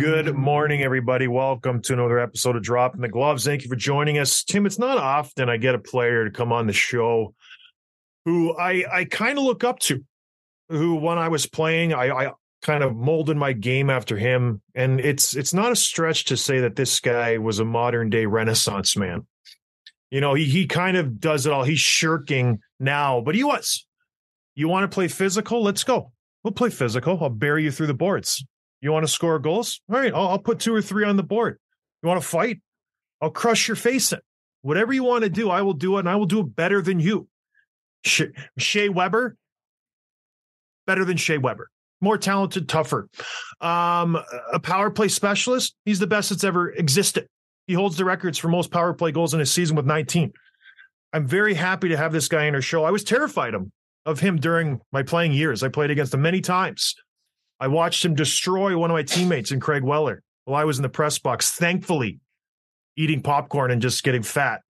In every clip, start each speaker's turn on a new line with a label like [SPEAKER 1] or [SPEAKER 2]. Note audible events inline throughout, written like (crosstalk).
[SPEAKER 1] Good morning, everybody. Welcome to another episode of Dropping the Gloves. Thank you for joining us. Tim, it's not often I get a player to come on the show who I, I kind of look up to, who when I was playing, I, I kind of molded my game after him. And it's it's not a stretch to say that this guy was a modern day renaissance man. You know, he he kind of does it all. He's shirking now, but he was. You want to play physical? Let's go. We'll play physical. I'll bury you through the boards. You want to score goals? All right, I'll, I'll put two or three on the board. You want to fight? I'll crush your face in. Whatever you want to do, I will do it, and I will do it better than you. Shea, Weber, better than Shea Weber. More talented, tougher. Um, a power play specialist. He's the best that's ever existed. He holds the records for most power play goals in a season with 19. I'm very happy to have this guy in our show. I was terrified of him during my playing years. I played against him many times. I watched him destroy one of my teammates in Craig Weller while I was in the press box, thankfully eating popcorn and just getting fat.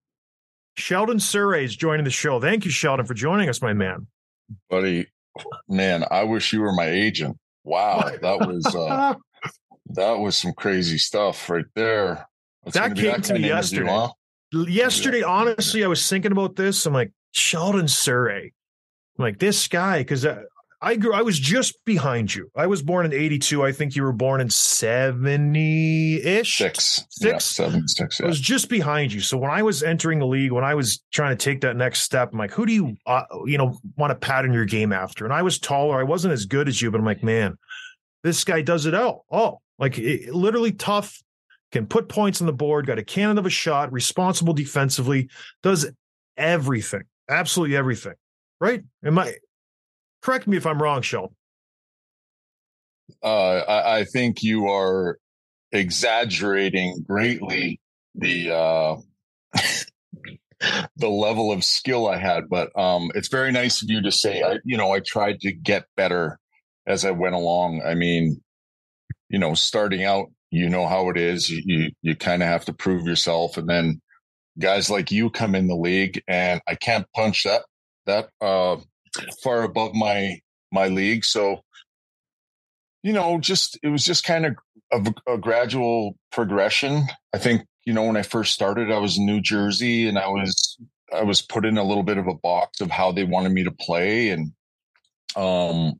[SPEAKER 1] Sheldon Souray is joining the show. Thank you, Sheldon, for joining us, my man.
[SPEAKER 2] Buddy, man, I wish you were my agent. Wow, that was uh (laughs) that was some crazy stuff right there.
[SPEAKER 1] That's that came that to me yesterday. Huh? Yesterday, honestly, I was thinking about this. I'm like, Sheldon Souray. I'm like, this guy, because uh, I grew. I was just behind you. I was born in '82. I think you were born in '70-ish.
[SPEAKER 2] Six,
[SPEAKER 1] six, yeah, seven, six. Yeah. I was just behind you. So when I was entering the league, when I was trying to take that next step, I'm like, who do you, uh, you know, want to pattern your game after? And I was taller. I wasn't as good as you, but I'm like, man, this guy does it all. Oh, like it, literally tough. Can put points on the board. Got a cannon of a shot. Responsible defensively. Does everything. Absolutely everything. Right? Am I? Correct me if I'm wrong, Sheldon.
[SPEAKER 2] Uh, I, I, think you are exaggerating greatly the uh, (laughs) the level of skill I had, but um, it's very nice of you to say. I, you know, I tried to get better as I went along. I mean, you know, starting out, you know how it is. You you, you kind of have to prove yourself, and then guys like you come in the league, and I can't punch that that uh, far above my my league. So, you know, just it was just kind of a, a gradual progression. I think you know when I first started, I was in New Jersey, and I was I was put in a little bit of a box of how they wanted me to play, and um,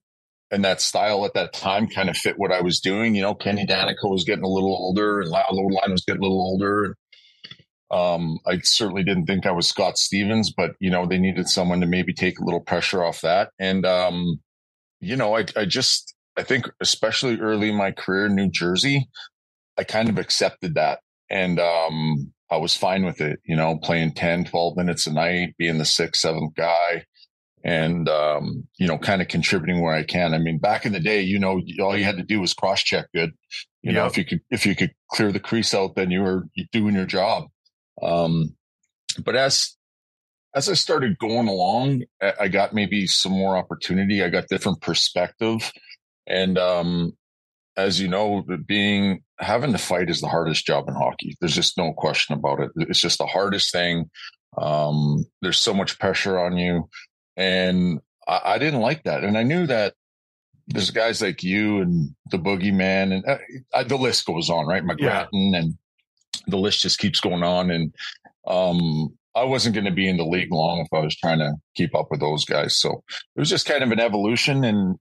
[SPEAKER 2] and that style at that time kind of fit what I was doing. You know, Kenny Daneyko was getting a little older, and Lyle Line was getting a little older. Um, I certainly didn't think I was Scott Stevens, but you know, they needed someone to maybe take a little pressure off that. And, um, you know, I, I just, I think especially early in my career in New Jersey, I kind of accepted that. And, um, I was fine with it, you know, playing 10, 12 minutes a night, being the sixth, seventh guy and, um, you know, kind of contributing where I can. I mean, back in the day, you know, all you had to do was cross check good. You know, if you could, if you could clear the crease out, then you were doing your job. Um, but as as I started going along, I got maybe some more opportunity. I got different perspective, and um, as you know, being having to fight is the hardest job in hockey. There's just no question about it. It's just the hardest thing. Um, there's so much pressure on you, and I, I didn't like that, and I knew that there's guys like you and the boogeyman and uh, uh, the list goes on, right? McGrattan yeah. and the list just keeps going on. And um, I wasn't going to be in the league long if I was trying to keep up with those guys. So it was just kind of an evolution and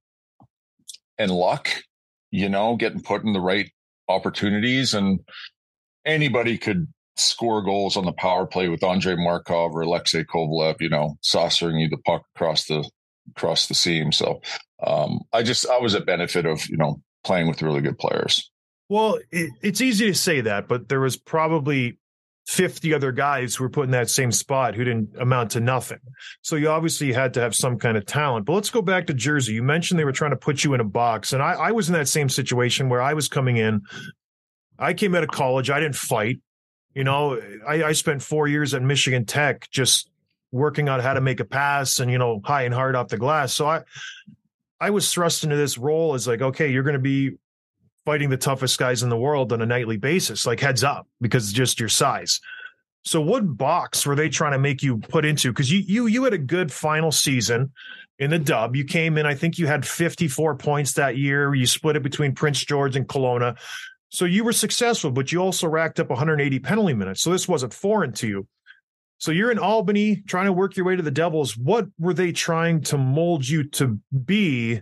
[SPEAKER 2] and luck, you know, getting put in the right opportunities and anybody could score goals on the power play with Andrei Markov or Alexei Kovalev, you know, saucering you the puck across the across the seam. So um, I just I was a benefit of you know playing with really good players.
[SPEAKER 1] Well, it, it's easy to say that, but there was probably 50 other guys who were put in that same spot who didn't amount to nothing. So you obviously had to have some kind of talent. But let's go back to Jersey. You mentioned they were trying to put you in a box. And I, I was in that same situation where I was coming in. I came out of college. I didn't fight. You know, I, I spent four years at Michigan Tech just working on how to make a pass and, you know, high and hard off the glass. So I, I was thrust into this role as like, okay, you're going to be fighting the toughest guys in the world on a nightly basis, like heads up, because just your size. So what box were they trying to make you put into? Because you you you had a good final season in the dub. You came in, I think you had 54 points that year. You split it between Prince George and Kelowna. So you were successful, but you also racked up 180 penalty minutes. So this wasn't foreign to you. So you're in Albany trying to work your way to the Devils. What were they trying to mold you to be?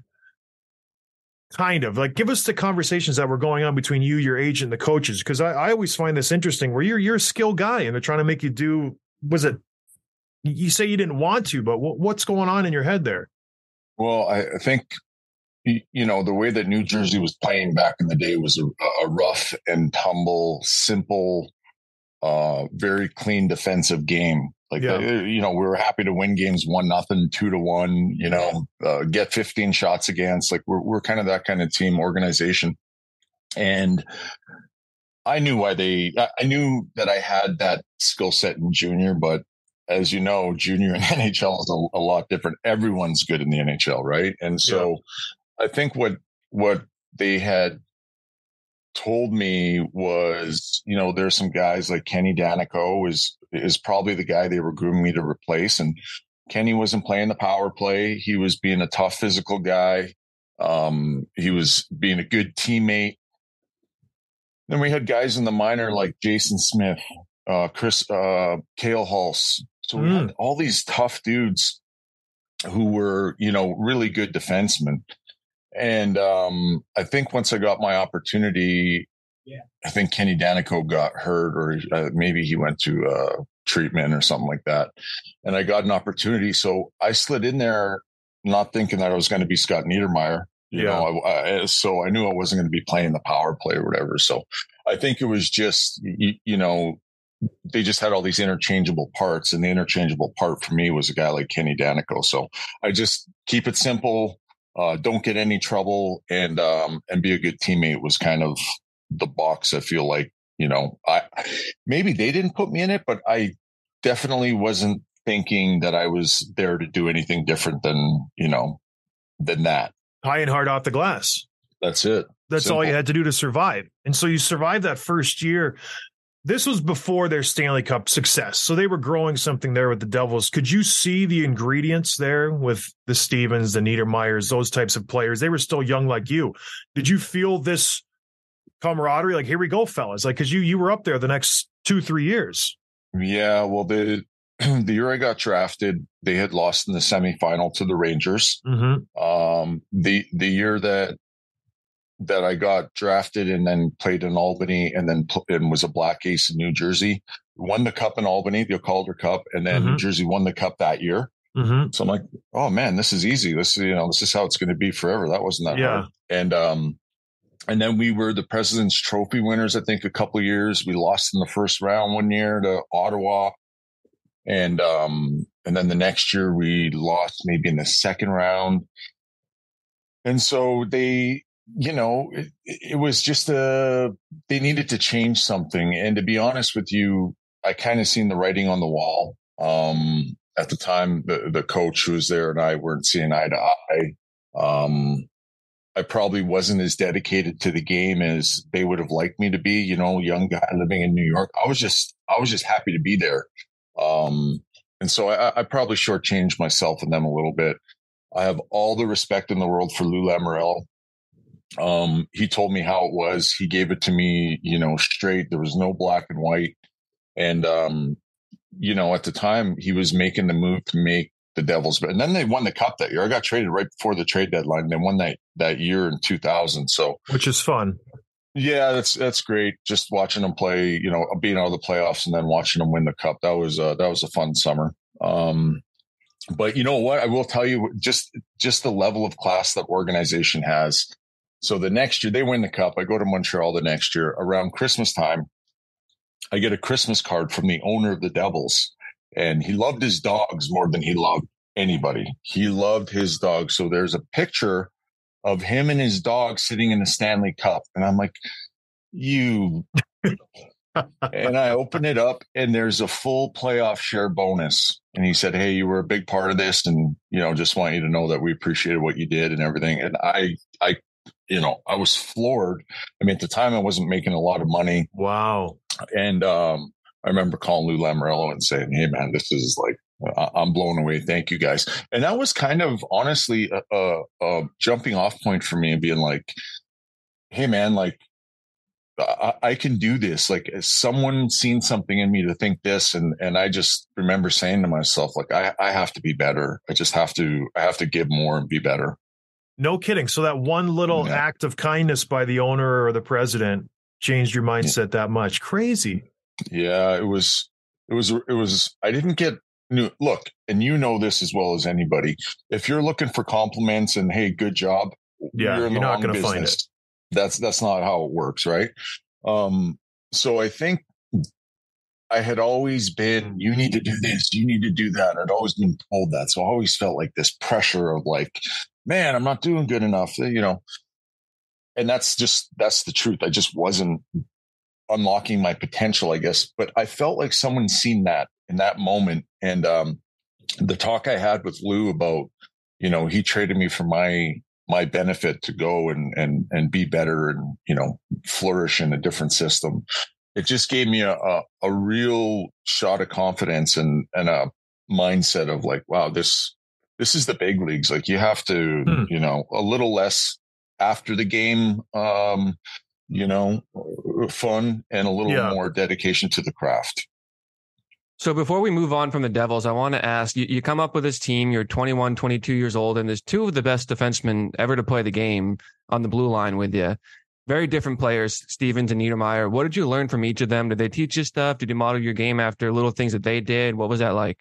[SPEAKER 1] Kind of like give us the conversations that were going on between you, your agent, the coaches. Because I, I always find this interesting where you're you're a skill guy and they're trying to make you do was it you say you didn't want to, but what's going on in your head there?
[SPEAKER 2] Well, I think you know the way that New Jersey was playing back in the day was a, a rough and tumble, simple uh, very clean defensive game. Like, yeah. uh, you know, we were happy to win games one nothing, two to one, you know, uh, get 15 shots against. Like, we're, we're kind of that kind of team organization. And I knew why they, I knew that I had that skill set in junior, but as you know, junior (laughs) and NHL is a, a, lot different. Everyone's good in the NHL, right? And so yeah. I think what, what they had told me was, you know, there's some guys like Kenny Daneyko is is probably the guy they were grooming me to replace. And Kenny wasn't playing the power play. He was being a tough physical guy. Um, he was being a good teammate. Then we had guys in the minor like Jason Smith, uh, Chris, uh, Cale Hulse. So we mm. had all these tough dudes who were, you know, really good defensemen. And um, I think once I got my opportunity, yeah. I think Kenny Daneyko got hurt, or uh, maybe he went to uh, treatment or something like that. And I got an opportunity, so I slid in there, not thinking that I was going to be Scott Niedermayer. You yeah. know, I, I, so I knew I wasn't going to be playing the power play or whatever. So I think it was just, you, you know, they just had all these interchangeable parts, and the interchangeable part for me was a guy like Kenny Daneyko. So I just keep it simple uh, don't get any trouble and um, and be a good teammate was kind of the box. I feel like you know, I maybe they didn't put me in it, but I definitely wasn't thinking that I was there to do anything different than you know than that.
[SPEAKER 1] High and hard off the glass.
[SPEAKER 2] That's it.
[SPEAKER 1] That's Simple. all you had to do to survive. And so you survived that first year this was before their Stanley Cup success. So they were growing something there with the Devils. Could you see the ingredients there with the Stevens, the Niedermayers, those types of players? They were still young like you. Did you feel this camaraderie? Like, here we go, fellas. Like, cause you you were up there the next two, three years.
[SPEAKER 2] Yeah. Well, the (clears throat) the year I got drafted, they had lost in the semifinal to the Rangers. Mm-hmm. Um, the the year that that I got drafted and then played in Albany and then pl- and was a black ace in New Jersey. Won the cup in Albany, the Calder Cup, and then mm-hmm. New Jersey won the cup that year. Mm-hmm. So I'm like, oh man, this is easy. This is you know this is how it's going to be forever. That wasn't that yeah. hard. And um, and then we were the President's Trophy winners. I think a couple years. We lost in the first round one year to Ottawa, and um, and then the next year we lost maybe in the second round. And so they you know, it, it was just a, they needed to change something. And to be honest with you, I kind of seen the writing on the wall. Um, at the time, the, the coach who was there and I weren't seeing eye to eye. Um, I probably wasn't as dedicated to the game as they would have liked me to be, you know, young guy living in New York. I was just, I was just happy to be there. Um, and so I, I probably shortchanged myself and them a little bit. I have all the respect in the world for Lou Lamoriello. Um, he told me how it was. He gave it to me, you know, straight. There was no black and white. And, um, you know, at the time he was making the move to make the Devils, but and then they won the cup that year. I got traded right before the trade deadline. They won that that year in 2000. So,
[SPEAKER 1] which is fun.
[SPEAKER 2] Yeah, that's that's great. Just watching them play, you know, being out of the playoffs and then watching them win the cup. That was uh, that was a fun summer. Um, but you know what? I will tell you, just just the level of class that organization has. So the next year they win the cup. I go to Montreal the next year around Christmas time. I get a Christmas card from the owner of the Devils, and he loved his dogs more than he loved anybody. He loved his dogs. So there's a picture of him and his dog sitting in the Stanley Cup, and I'm like, you. (laughs) and I open it up, and there's a full playoff share bonus. And he said, "Hey, you were a big part of this, and you know, just want you to know that we appreciated what you did and everything." And I, I you know, I was floored. I mean, at the time, I wasn't making a lot of money.
[SPEAKER 1] Wow.
[SPEAKER 2] And um, I remember calling Lou Lamoriello and saying, "Hey, man, this is like." I'm blown away. Thank you guys. And that was kind of honestly a, a, a jumping off point for me and being like, Hey man, like I, I, can do this. Like someone seen something in me to think this. And, and I just remember saying to myself, like, I, I have to be better. I just have to, I have to give more and be better.
[SPEAKER 1] No kidding. So that one little yeah. act of kindness by the owner or the president changed your mindset that much. Crazy.
[SPEAKER 2] Yeah, it was, it was, it was, I didn't get new look, and you know this as well as anybody. If you're looking for compliments and, Hey, good job.
[SPEAKER 1] Yeah. You're, you're not going to find it.
[SPEAKER 2] That's, that's not how it works. Right. Um, so I think I had always been, you need to do this, you need to do that. I'd always been told that. So I always felt like this pressure of like, man, I'm not doing good enough, you know. And that's just that's the truth. I just wasn't unlocking my potential, I guess. But I felt like someone seen that in that moment. And um the talk I had with Lou about, you know, he traded me for my my benefit to go and and and be better and you know flourish in a different system it just gave me a, a, a real shot of confidence and and a mindset of like wow this this is the big leagues. Like you have to, hmm. you know, a little less after the game, um, you know, fun and a little yeah. more dedication to the craft.
[SPEAKER 3] So before we move on from the Devils, I want to ask you, you come up with this team, you're 21, 22 years old, and there's two of the best defensemen ever to play the game on the blue line with you. Very different players, Stevens and Niedermayer. What did you learn from each of them? Did they teach you stuff? Did you model your game after little things that they did? What was that like?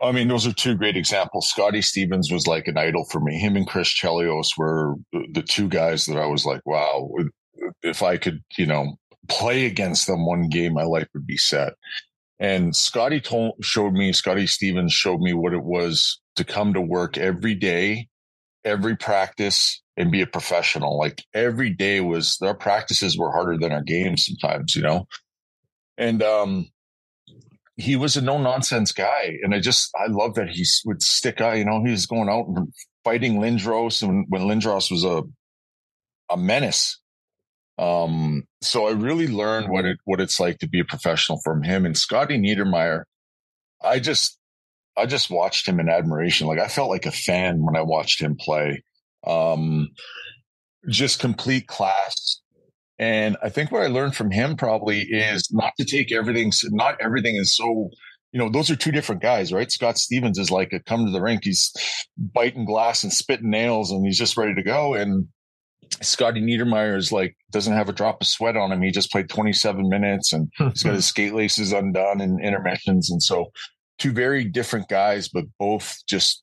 [SPEAKER 2] I mean, those are two great examples. Scotty Stevens was like an idol for me. Him and Chris Chelios were the two guys that I was like, wow, if I could, you know, play against them one game, my life would be set. And Scotty told, showed me, Scotty Stevens showed me what it was to come to work every day, every practice, and be a professional. Like every day was, our practices were harder than our games sometimes, you know? And, um, he was a no nonsense guy. And I just, I love that he would stick out, you know, he was going out and fighting Lindros and when Lindros was a, a menace. Um, so I really learned what it, what it's like to be a professional from him and Scotty Niedermayer. I just, I just watched him in admiration. Like I felt like a fan when I watched him play. Um, just complete class, and I think what I learned from him probably is not to take everything, not everything is so, you know, those are two different guys, right? Scott Stevens is like a come to the rink. He's biting glass and spitting nails and he's just ready to go. And Scotty Niedermayer is like, doesn't have a drop of sweat on him. He just played 27 minutes and (laughs) he's got his skate laces undone and intermissions. And so two very different guys, but both just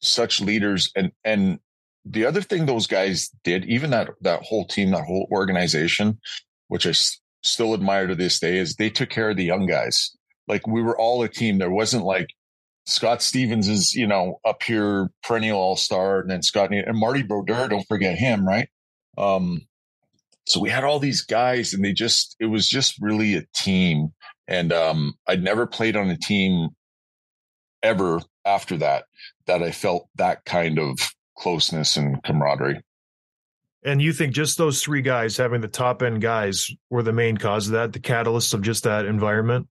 [SPEAKER 2] such leaders. And, and the other thing those guys did, even that that whole team, that whole organization, which I s- still admire to this day, is they took care of the young guys. Like we were all a team. There wasn't like Scott Stevens is, you know, up here perennial all star, and then Scott and Marty Brodeur. Don't forget him, right? Um, so we had all these guys, and they just it was just really a team. And um, I'd never played on a team ever after that that I felt that kind of closeness and camaraderie.
[SPEAKER 1] And you think just those three guys having the top end guys were the main cause of that, the catalyst of just that environment?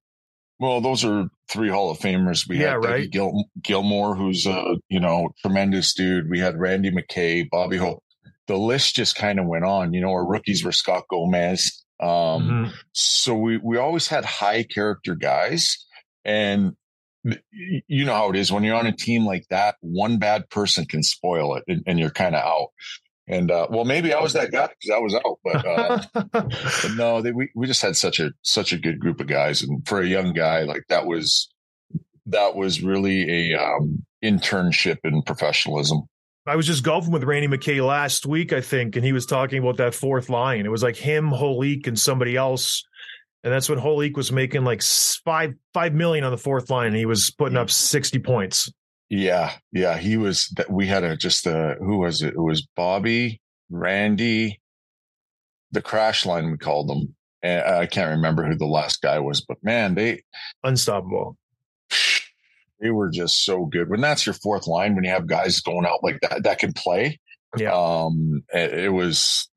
[SPEAKER 2] Well, those are three Hall of Famers. We
[SPEAKER 1] Yeah,
[SPEAKER 2] had
[SPEAKER 1] right.
[SPEAKER 2] Gil- Gilmour, who's a you know tremendous dude. We had Randy McKay, Bobby Hope. The list just kind of went on. You know, our rookies were Scott Gomez. Um,
[SPEAKER 1] Mhm.
[SPEAKER 2] So we we always had high character guys, and you know how it is when you're on a team like that. One bad person can spoil it, and, and you're kind of out. And uh, well, maybe I was that guy because I was out, but. Uh, (laughs) but no, they, we we just had such a such a good group of guys, and for a young guy, like that was that was really a um, internship in professionalism.
[SPEAKER 1] I was just golfing with Randy McKay last week, I think, and he was talking about that fourth line. It was like him, Holik, and somebody else. And that's when Holik was making like five five million on the fourth line, and he was putting up sixty points.
[SPEAKER 2] Yeah, yeah, he was. That we had a just a who was it? It was Bobby, Randy, the crash line we called them. And I can't remember who the last guy was, but man, they
[SPEAKER 1] Unstoppable.
[SPEAKER 2] they were just so good. When that's your fourth line, when you have guys going out like that that can play,
[SPEAKER 1] Yeah.
[SPEAKER 2] um, it, it was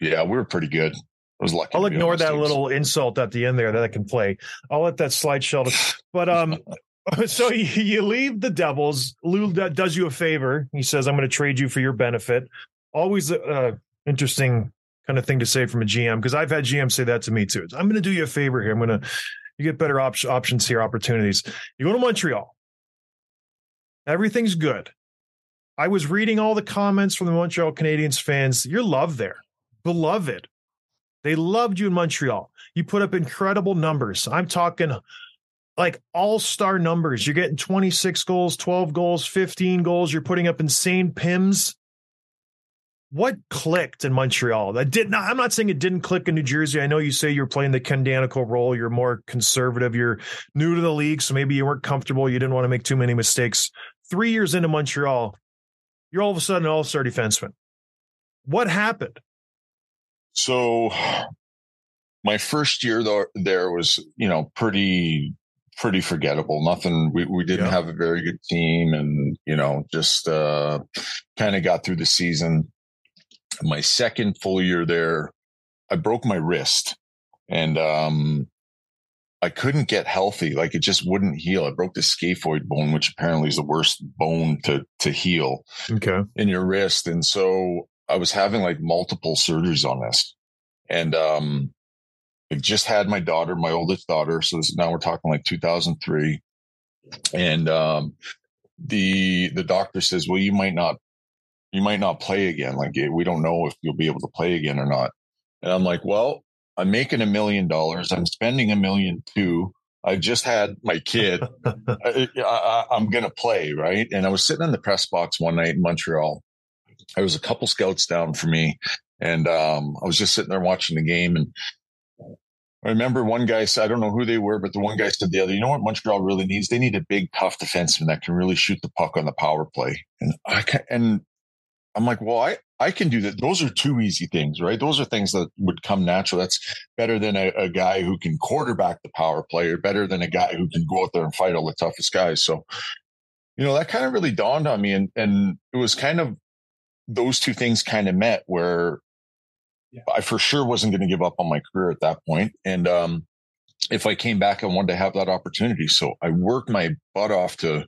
[SPEAKER 2] yeah, we were pretty good. I was lucky.
[SPEAKER 1] I'll
[SPEAKER 2] to be on
[SPEAKER 1] ignore that
[SPEAKER 2] teams.
[SPEAKER 1] little insult at the end there that I can play. I'll let that slide Sheldon. But um, (laughs) so you, you leave the Devils. Lou does you a favor. He says, "I'm going to trade you for your benefit." Always a uh, interesting kind of thing to say from a GM because I've had GM say that to me too. It's, I'm going to do you a favor here. I'm going to you get better op- options here, opportunities. You go to Montreal. Everything's good. I was reading all the comments from the Montreal Canadiens fans. You're loved there, beloved. They loved you in Montreal. You put up incredible numbers. I'm talking like all star numbers. You're getting 26 goals, 12 goals, 15 goals. You're putting up insane PIMs. What clicked in Montreal? That did not. I'm not saying it didn't click in New Jersey. I know you say you're playing the Ken Daneyko role. You're more conservative. You're new to the league, so maybe you weren't comfortable. You didn't want to make too many mistakes. Three years into Montreal, you're all of a sudden an all star defenseman. What happened?
[SPEAKER 2] So my first year though there was, you know, pretty pretty forgettable. Nothing we, we didn't
[SPEAKER 1] Yeah.
[SPEAKER 2] have a very good team and, you know, just uh kind of got through the season. My second full year there, I broke my wrist and um I couldn't get healthy. Like it just wouldn't heal. I broke the scaphoid bone, which apparently is the worst bone to to heal
[SPEAKER 1] Okay.
[SPEAKER 2] in your wrist. And so I was having like multiple surgeries on this. And um I just had my daughter, my oldest daughter. So this, now we're talking like 2003. And um the the doctor says, Well, you might not you might not play again. Like eh, we don't know if you'll be able to play again or not. And I'm like, Well, I'm making a million dollars. I'm spending a million too. I just had my kid. (laughs) I, I, I'm going to play, right? And I was sitting in the press box one night in Montreal. There was a couple scouts down for me, and um, I was just sitting there watching the game. And I remember one guy said, I don't know who they were, but the one guy said the other, you know what Montreal really needs? They need a big, tough defenseman that can really shoot the puck on the power play. And I can, and I'm like, well, I, I can do that. Those are two easy things, right? Those are things that would come natural. That's better than a, a guy who can quarterback the power play or better than a guy who can go out there and fight all the toughest guys. So, you know, that kind of really dawned on me. And, and it was kind of those two things kind of met where I for sure wasn't going to give up on my career at that point. And, um, if I came back, I wanted to have that opportunity. So I worked my butt off to,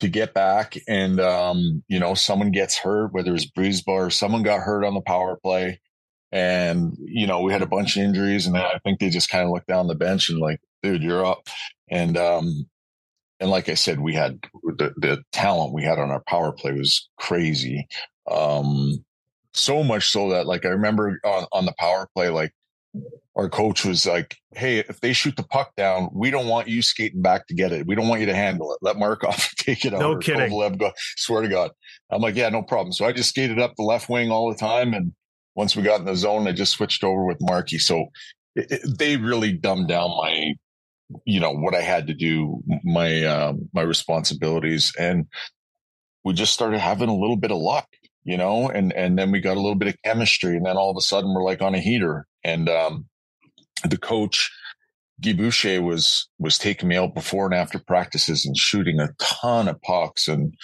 [SPEAKER 2] to get back and um, you know someone gets hurt whether it's Brisebois, someone got hurt on the power play and you know we had a bunch of injuries and I think they just kind of looked down the bench and like dude you're up and um and like I said we had the, the talent we had on our power play was crazy um so much so that like I remember on, on the power play like our coach was like, Hey, if they shoot the puck down, we don't want you skating back to get it. We don't want you to handle it. Let Markov (laughs) take it out.
[SPEAKER 1] No kidding.
[SPEAKER 2] Kovalev go, swear to God. I'm like, yeah, no problem. So I just skated up the left wing all the time. And once we got in the zone, I just switched over with Marky. So it, it, they really dumbed down my, you know, what I had to do, my, um, my responsibilities. And we just started having a little bit of luck, you know, and, and then we got a little bit of chemistry. And then all of a sudden we're like on a heater. And, um, the coach, Guy Boucher was, was taking me out before and after practices and shooting a ton of pucks. And,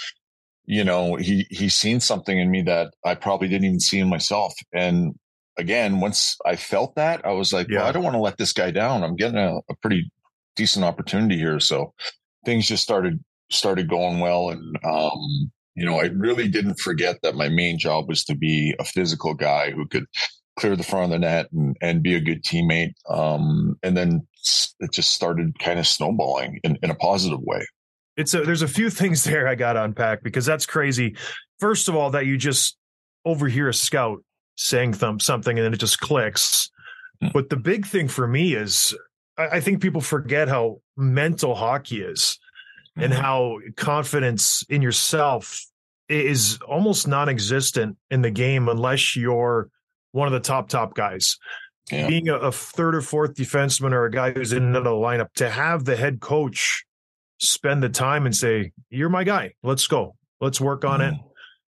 [SPEAKER 2] you know, he, he's seen something in me that I probably didn't even see in myself. And again, once I felt that, I was like,
[SPEAKER 1] Yeah.
[SPEAKER 2] well, I don't want to let this guy down. I'm getting a, a pretty decent opportunity here. So things just started started going well, and um, you know, I really didn't forget that my main job was to be a physical guy who could clear the front of the net and, and be a good teammate. Um, and then it just started kind of snowballing in, in a positive way.
[SPEAKER 1] It's a, there's a few things (laughs) there I got to unpack because that's crazy. First of all, that you just overhear a scout saying th- something and then it just clicks. Mm. But the big thing for me is I, I think people forget how mental hockey is and how confidence in yourself is almost non-existent in the game unless you're one of the top top guys. Yeah. Being a, a, third or fourth defenseman or a guy who's in another lineup to have the head coach spend the time and say, "You're my guy. Let's go. Let's work on mm. it."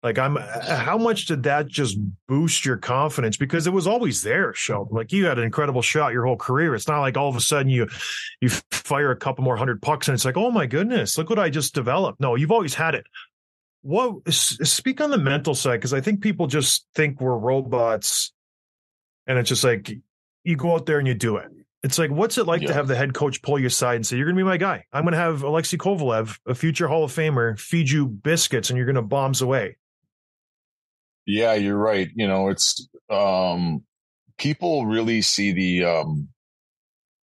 [SPEAKER 1] Like I'm, how much did that just boost your confidence? Because it was always there, Sheldon. Like you had an incredible shot your whole career. It's not like all of a sudden you you fire a couple more hundred pucks and it's like, oh my goodness, look what I just developed. No, you've always had it. What speak on the mental side because I think people just think we're robots, and it's just like you go out there and you do it. It's like, what's it like yeah. to have the head coach pull you aside and say, "You're going to be my guy. I'm going to have Alexei Kovalev, a future Hall of Famer, feed you biscuits, and you're going to bombs away."
[SPEAKER 2] Yeah, you're right. You know, it's um, people really see the um,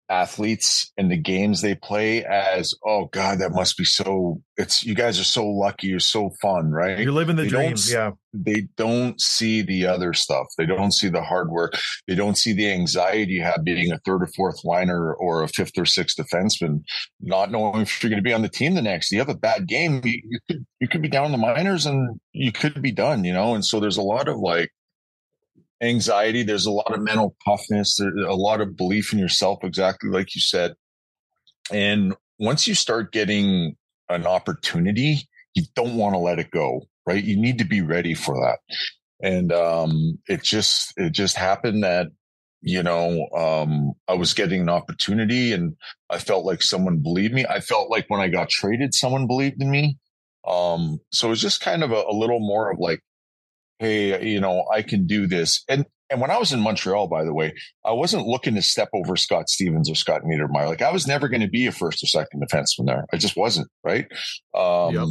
[SPEAKER 2] athletes and the games they play as oh god that must be so it's you guys are so lucky you're so fun right?
[SPEAKER 1] You're living the they dream yeah.
[SPEAKER 2] they don't see the other stuff. They don't see the hard work. They don't see the anxiety you have being a third or fourth liner or a fifth or sixth defenseman not knowing if you're going to be on the team the next. You have a bad game you, you could you could be down in the minors and you could be done you know? And so there's a lot of like anxiety. There's a lot of mental toughness. A lot of belief in yourself, exactly like you said. And once you start getting an opportunity, you don't want to let it go, right? You need to be ready for that. And um, it just it just happened that you know um, I was getting an opportunity, and I felt like someone believed me. I felt like when I got traded, someone believed in me. Um, so it was just kind of a, a little more of like hey, you know, I can do this. And and when I was in Montreal, by the way, I wasn't looking to step over Scott Stevens or Scott Niedermayer. Like I was never going to be a first or second defenseman there. I just wasn't, right? Um, yep.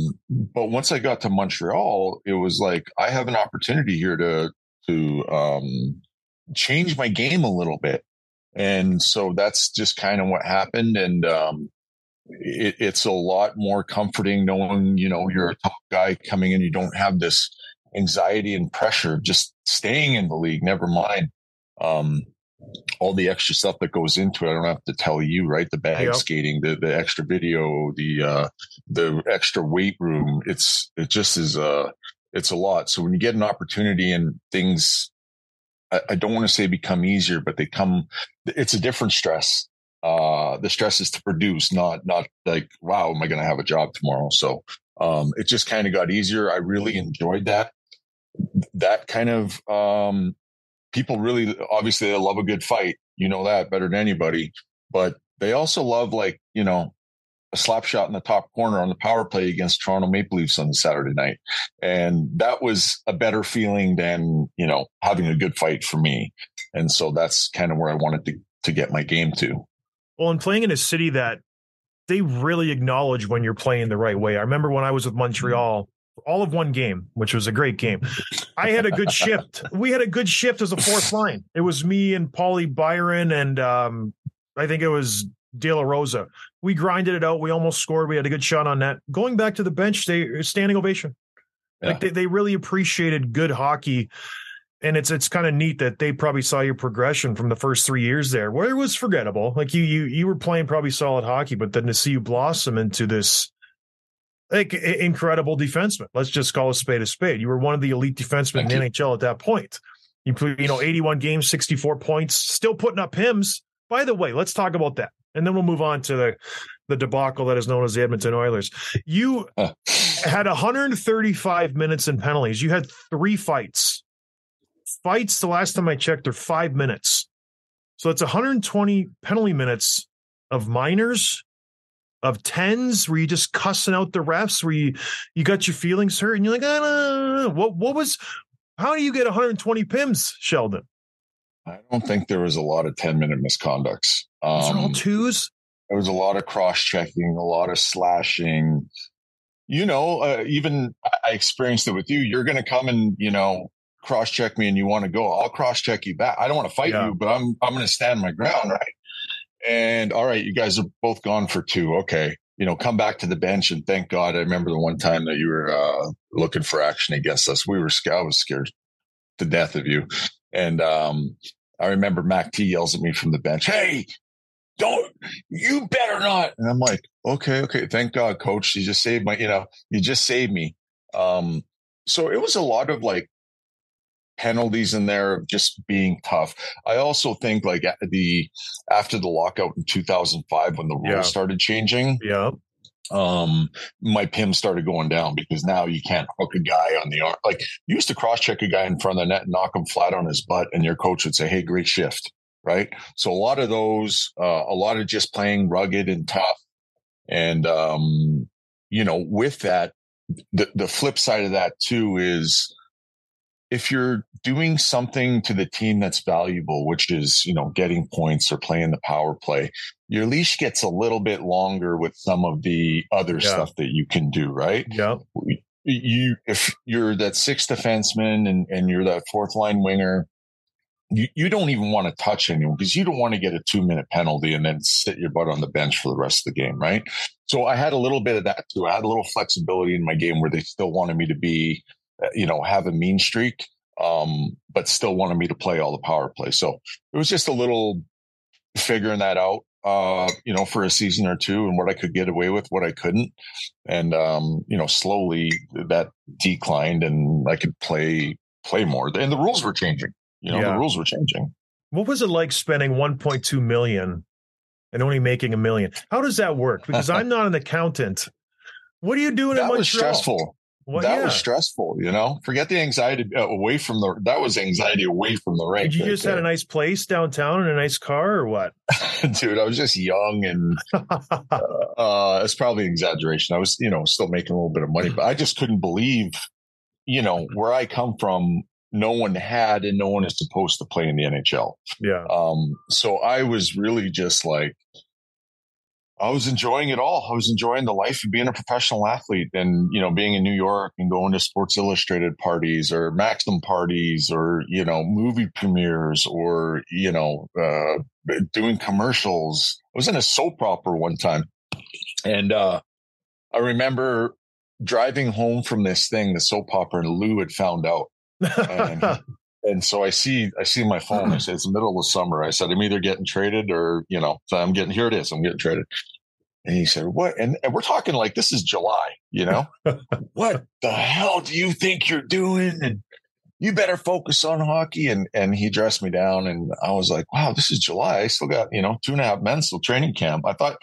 [SPEAKER 2] But once I got to Montreal, it was like I have an opportunity here to to um, change my game a little bit, and so that's just kind of what happened. And um, it, it's a lot more comforting knowing you know you're a top guy coming in. You don't have this anxiety and pressure just staying in the league, never mind um, all the extra stuff that goes into it. I don't have to tell you, right? The bag yep. skating, the the extra video, the uh, the extra weight room. It's it just is a it's a lot. So when you get an opportunity and things, I, I don't want to say become easier, but they come. It's a different stress. Uh, the stress is to produce, not not like wow, am I going to have a job tomorrow? So um, it just kind of got easier. I really enjoyed that that kind of um, people really obviously they love a good fight. You know that better than anybody, but they also love like you know a slap shot in the top corner on the power play against Toronto Maple Leafs on Saturday night, and that was a better feeling than you know having a good fight for me. And so that's kind of where I wanted to to get my game to.
[SPEAKER 1] Well, and playing in a city that they really acknowledge when you're playing the right way. I remember when I was with Montreal, all of one game, which was a great game. I had a good (laughs) shift. We had a good shift as a fourth line. It was me and Paulie Byron and um, I think it was De La Rosa. We grinded it out. We almost scored. We had a good shot on that. Going back to the bench, they standing ovation. Yeah. Like they, they really appreciated good hockey. And it's it's kind of neat that they probably saw your progression from the first three years there, where it was forgettable. Like you you you were playing probably solid hockey, but then to see you blossom into this like incredible defenseman. Let's just call a spade a spade. You were one of the elite defensemen Thank in the NHL at that point. You put you know 81 games, 64 points, still putting up hymns. By the way, let's talk about that, and then we'll move on to the the debacle that is known as the Edmonton Oilers. You had 135 minutes in penalties. You had three fights. Fights. The last time I checked, are five minutes. So it's 120 penalty minutes of minors of tens where you just cussing out the refs where you you got your feelings hurt and you're like ah, what what was how do you get 120 pims sheldon
[SPEAKER 2] i don't think there was a lot of 10 minute misconducts
[SPEAKER 1] um, all twos
[SPEAKER 2] There was a lot of cross checking, a lot of slashing. You know, uh, even I experienced it with you. You're going to come and you know cross check me, and you want to go. I'll cross check you back. I don't want to fight yeah. you, but I'm I'm going to stand my ground, (laughs) right? And all right, you guys are both gone for two. Okay, you know, come back to the bench and thank God. I remember the one time that you were uh, looking for action against us. We were, I was scared to death of you. And um, I remember Mac T yells at me from the bench, Hey, don't, you better not. And I'm like, okay, okay. Thank God, coach. You just saved my, you know, you just saved me. Um, so it was a lot of like penalties in there of just being tough. I also think like the after the lockout in 2005 when the rules yeah. started changing.
[SPEAKER 1] Yeah.
[SPEAKER 2] Um, my PIM started going down because now you can't hook a guy on the arm. Like you used to cross check a guy in front of the net and knock him flat on his butt, and your coach would say, Hey, great shift. Right. So a lot of those, uh, a lot of just playing rugged and tough. And, um, you know, with that, the, the flip side of that too is, if you're doing something to the team that's valuable, which is, you know, getting points or playing the power play, your leash gets a little bit longer with some of the other yeah. stuff that you can do, right?
[SPEAKER 1] Yeah.
[SPEAKER 2] You, if you're that sixth defenseman and, and you're that fourth line winger, you, you don't even want to touch anyone because you don't want to get a two minute penalty and then sit your butt on the bench for the rest of the game, right? So I had a little bit of that too. I had a little flexibility in my game where they still wanted me to be you know, have a mean streak, um, but still wanted me to play all the power play. So it was just a little figuring that out, uh, you know, for a season or two and what I could get away with, what I couldn't. And, um, you know, slowly that declined and I could play, play more. And the rules were changing, you know, yeah. the rules were changing.
[SPEAKER 1] What was it like spending 1.2 million and only making a million? How does that work? Because (laughs) I'm not an accountant. What are you doing
[SPEAKER 2] that
[SPEAKER 1] in Montreal?
[SPEAKER 2] was stressful. Well, that yeah. was stressful, you know. Forget the anxiety uh, away from the. That was anxiety away from the rink.
[SPEAKER 1] Did you just had a nice place downtown and a nice car, or what? (laughs)
[SPEAKER 2] Dude, I was just young, and uh, (laughs) uh, it's probably an exaggeration. I was, you know, still making a little bit of money, but I just couldn't believe, you know, where I come from. No one had, and no one is supposed to play in the NHL.
[SPEAKER 1] Yeah.
[SPEAKER 2] Um. So I was really just like, I was enjoying it all. I was enjoying the life of being a professional athlete and, you know, being in New York and going to Sports Illustrated parties or Maxim parties or, you know, movie premieres or, you know, uh, doing commercials. I was in a soap opera one time. And, uh, I remember driving home from this thing, the soap opera, and Lou had found out. And, (laughs) and so I see, I see my phone. I said, it's the middle of the summer. I said, I'm either getting traded or, you know, so I'm getting, here it is. I'm getting traded. And he said, what? And, and we're talking like this is July, you know, (laughs) what the hell do you think you're doing? And you better focus on hockey. And, and he dressed me down and I was like, wow, this is July. I still got, you know, two and a half months till training camp. I thought,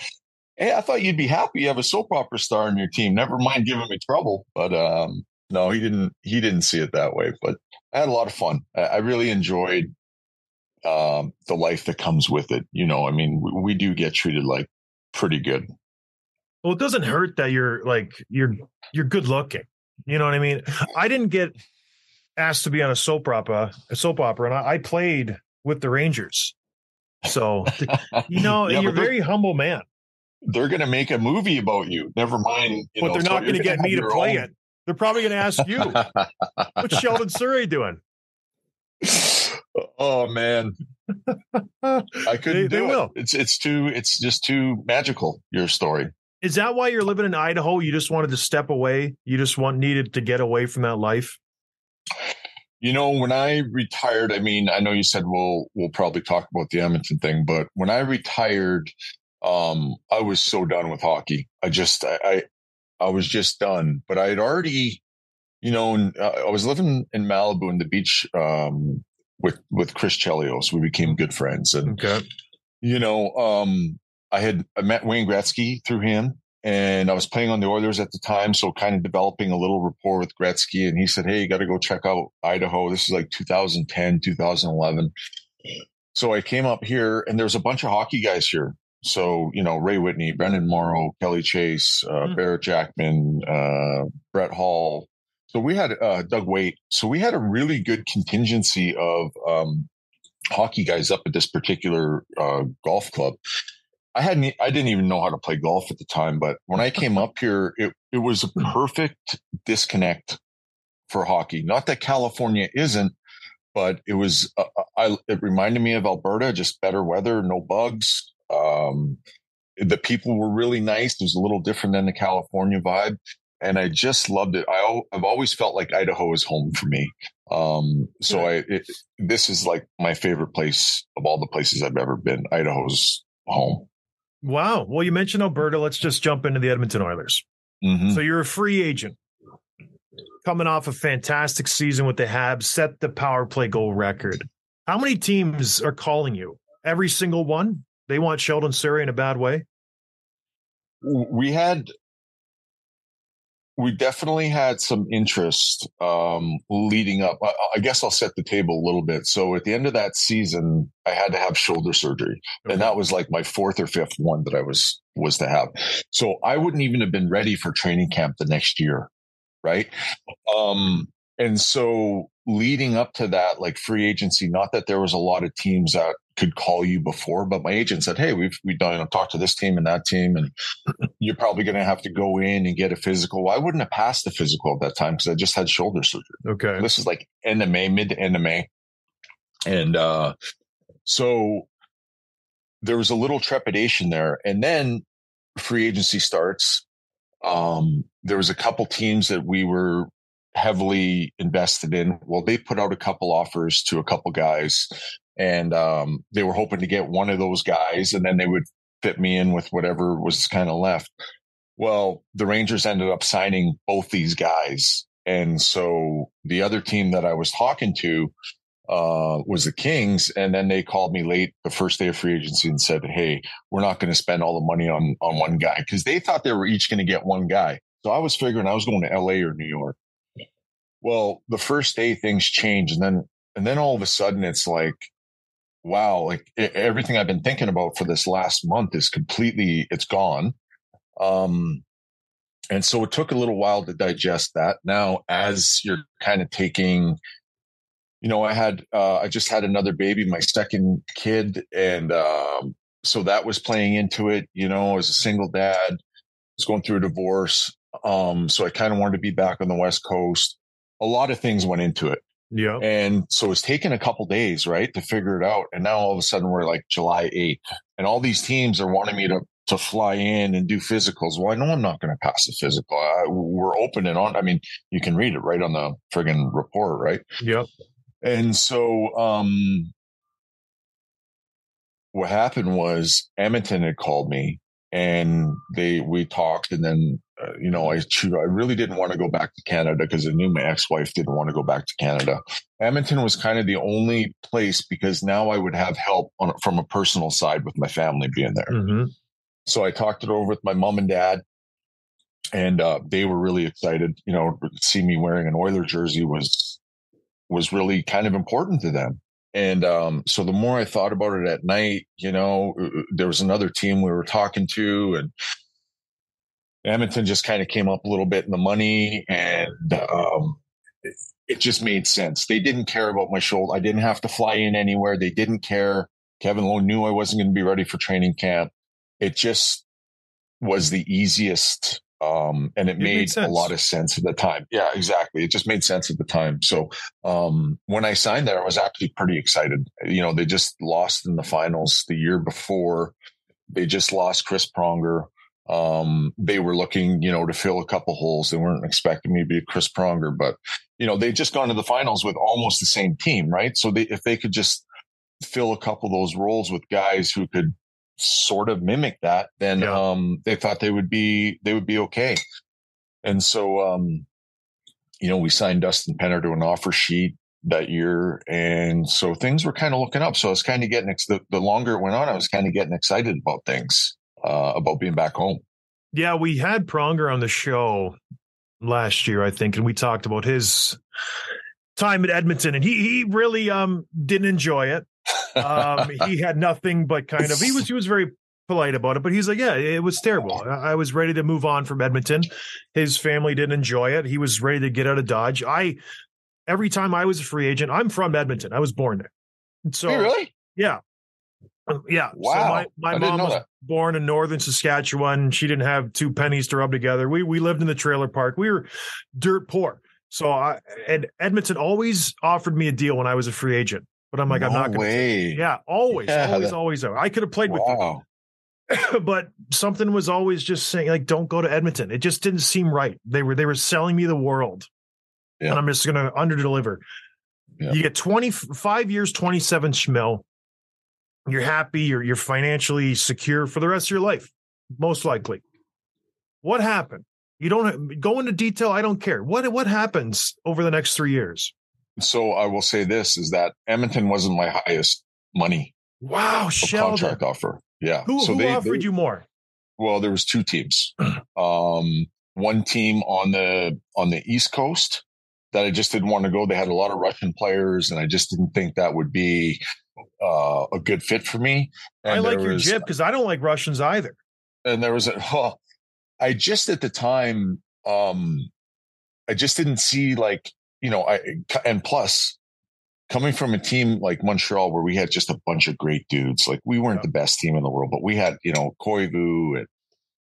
[SPEAKER 2] Hey, I thought you'd be happy you have a soap opera star in your team. Never mind giving me trouble. But, um, no, he didn't, he didn't see it that way, but I had a lot of fun. I, I really enjoyed, um, the life that comes with it. You know, I mean, we, we do get treated like pretty good.
[SPEAKER 1] Well, it doesn't hurt that you're like you're you're good looking. You know what I mean? I didn't get asked to be on a soap opera, a soap opera, and I, I played with the Rangers. So (laughs) you know, yeah, you're a very humble man.
[SPEAKER 2] They're going to make a movie about you. Never mind.
[SPEAKER 1] You but know, they're not going to get me to play own. it. They're probably going to ask you, (laughs) "What's Sheldon Souray doing?"
[SPEAKER 2] Oh man, I (laughs) couldn't they, do they it. Will. It's it's too. It's just too magical. Your story.
[SPEAKER 1] Is that why you're living in Idaho? You just wanted to step away. You just want needed to get away from that life.
[SPEAKER 2] You know, when I retired, I mean, I know you said we'll we'll probably talk about the Edmonton thing, but when I retired, um, I was so done with hockey. I just I I, was just done. But I had already, you know, uh, I was living in Malibu in the beach um, with with Chris Chelios. We became good friends, and okay. you know, um, I had I met Wayne Gretzky through him, and I was playing on the Oilers at the time, so kind of developing a little rapport with Gretzky. And he said, "Hey, you got to go check out Idaho. This is like 2010, 2011." So I came up here, and there was a bunch of hockey guys here. So you know, Ray Whitney, Brenden Morrow, Kelly Chase, uh, mm. Barrett Jackman, uh, Brett Hull. So we had uh, Doug Weight. So we had a really good contingency of um, hockey guys up at this particular uh, golf club. I hadn't, I didn't even know how to play golf at the time, but when I came up here, it, it was a (laughs) perfect disconnect for hockey. Not that California isn't, but it was, uh, uh, I, it reminded me of Alberta, just better weather, no bugs. Um, the people were really nice. It was a little different than the California vibe. And I just loved it. I, I've always felt like Idaho is home for me. Um, so I, it, this is like my favorite place of all the places I've ever been. Idaho's home.
[SPEAKER 1] Wow. Well, you mentioned Alberta. Let's just jump into the Edmonton Oilers.
[SPEAKER 2] Mm-hmm.
[SPEAKER 1] So you're a free agent coming off a fantastic season with the Habs, set the power play goal record. How many teams are calling you? Every single one? They want Sheldon Souray in a bad way?
[SPEAKER 2] We had we definitely had some interest um, leading up. I, I, guess I'll set the table a little bit. So at the end of that season, I had to have shoulder surgery, okay. and that was like my fourth or fifth one that I was was to have. So I wouldn't even have been ready for training camp the next year, right? Um, and so leading up to that, like free agency, not that there was a lot of teams that could call you before, but my agent said, Hey, we've, we've done, talked to this team and that team, and (clears throat) you're probably going to have to go in and get a physical. Well, I wouldn't have passed the physical at that time because I just had shoulder surgery.
[SPEAKER 1] Okay.
[SPEAKER 2] This is like end of May, mid to end of May. And, uh, so there was a little trepidation there. And then free agency starts. Um, there was a couple teams that we were heavily invested in. Well, they put out a couple offers to a couple guys and um, they were hoping to get one of those guys and then they would fit me in with whatever was kind of left. Well, the Rangers ended up signing both these guys. And so the other team that I was talking to uh, was the Kings. And then they called me late the first day of free agency and said, Hey, we're not going to spend all the money on, on one guy because they thought they were each going to get one guy. So I was figuring I was going to LA or New York. Well, the first day things change and then, and then all of a sudden it's like, wow, like everything I've been thinking about for this last month is completely, it's gone. Um, and so it took a little while to digest that. Now, as you're kind of taking, you know, I had, uh, I just had another baby, my second kid. And, um, so that was playing into it, you know, as a single dad, was going through a divorce. Um, so I kind of wanted to be back on the West Coast. A lot of things went into it.
[SPEAKER 1] Yeah.
[SPEAKER 2] And so it's taken a couple days, right, to figure it out. And now all of a sudden we're like July 8th and all these teams are wanting me to, to fly in and do physicals. Well, I know I'm not going to pass the physical. I, we're open and on. I mean, you can read it right on the friggin' report, right?
[SPEAKER 1] Yep.
[SPEAKER 2] And so, um, what happened was Edmonton had called me and they, we talked and then uh, you know, I I really didn't want to go back to Canada because I knew my ex-wife didn't want to go back to Canada. Edmonton was kind of the only place because now I would have help on, from a personal side with my family being there.
[SPEAKER 1] Mm-hmm.
[SPEAKER 2] So I talked it over with my mom and dad, and uh, they were really excited. You know, see me wearing an Oiler jersey was was really kind of important to them. And um, so the more I thought about it at night, you know, uh, uh, there was another team we were talking to, and Edmonton just kind of came up a little bit in the money and um, it, it, just made sense. They didn't care about my shoulder. I didn't have to fly in anywhere. They didn't care. Kevin Lowe knew I wasn't going to be ready for training camp. It just was the easiest. Um, and it, it made, made a lot of sense at the time. Yeah, exactly. It just made sense at the time. So, um, when I signed there, I was actually pretty excited. You know, they just lost in the finals the year before. They just lost Chris Pronger. Um, they were looking, you know, to fill a couple holes. They weren't expecting me to be a Chris Pronger, but you know, they just gone to the finals with almost the same team, right? So they, if they could just fill a couple of those roles with guys who could sort of mimic that, then yeah. um, they thought they would be they would be okay. And so, um, you know, we signed Dustin Penner to an offer sheet that year, and so things were kind of looking up. So I was kind of getting the, the longer it went on, I was kind of getting excited about things uh, about being back home.
[SPEAKER 1] Yeah, we had Pronger on the show last year, I think, and we talked about his time at Edmonton, and he he really um didn't enjoy it. Um, (laughs) he had nothing but kind of he was he was very polite about it, but he's like, yeah, it was terrible. I, I was ready to move on from Edmonton. His family didn't enjoy it. He was ready to get out of Dodge. I every time I was a free agent, I'm from Edmonton. I was born there. So
[SPEAKER 2] really?
[SPEAKER 1] Yeah. Oh, yeah.
[SPEAKER 2] Wow.
[SPEAKER 1] So my, my mom was
[SPEAKER 2] that.
[SPEAKER 1] born in northern Saskatchewan. She didn't have two pennies to rub together. We we lived in the trailer park. We were dirt poor. So I and Edmonton always offered me a deal when I was a free agent. But I'm like, I'm not gonna
[SPEAKER 2] way.
[SPEAKER 1] Yeah, always,
[SPEAKER 2] Yeah,
[SPEAKER 1] always, (laughs)
[SPEAKER 2] that-
[SPEAKER 1] always. I could have played with
[SPEAKER 2] Wow.
[SPEAKER 1] you, (clears throat) but something was always just saying, like, don't go to Edmonton. It just didn't seem right. They were they were selling me the world.
[SPEAKER 2] Yeah.
[SPEAKER 1] And I'm just gonna underdeliver.
[SPEAKER 2] Yeah.
[SPEAKER 1] You get 25 years, 27 schmil. You're happy, you're you're financially secure for the rest of your life, most likely. What happened? You don't go into detail. I don't care. What what happens over the next three years?
[SPEAKER 2] So I will say this is that Edmonton wasn't my highest money
[SPEAKER 1] Wow, Sheldon.
[SPEAKER 2] contract offer. Yeah.
[SPEAKER 1] Who,
[SPEAKER 2] so
[SPEAKER 1] who
[SPEAKER 2] they,
[SPEAKER 1] offered
[SPEAKER 2] they-
[SPEAKER 1] you more?
[SPEAKER 2] well, there was two teams. (clears throat) Um, one team on the on the East Coast that I just didn't want to go. They had a lot of Russian players, and I just didn't think that would be uh, a good fit for me. And
[SPEAKER 1] I like your
[SPEAKER 2] was-
[SPEAKER 1] jib because I don't like Russians either.
[SPEAKER 2] and there was a oh, I just at the time um I just didn't see like you know I and plus coming from a team like Montreal where we had just a bunch of great dudes like we weren't
[SPEAKER 1] Yeah.
[SPEAKER 2] the best team in the world but we had you know Koivu and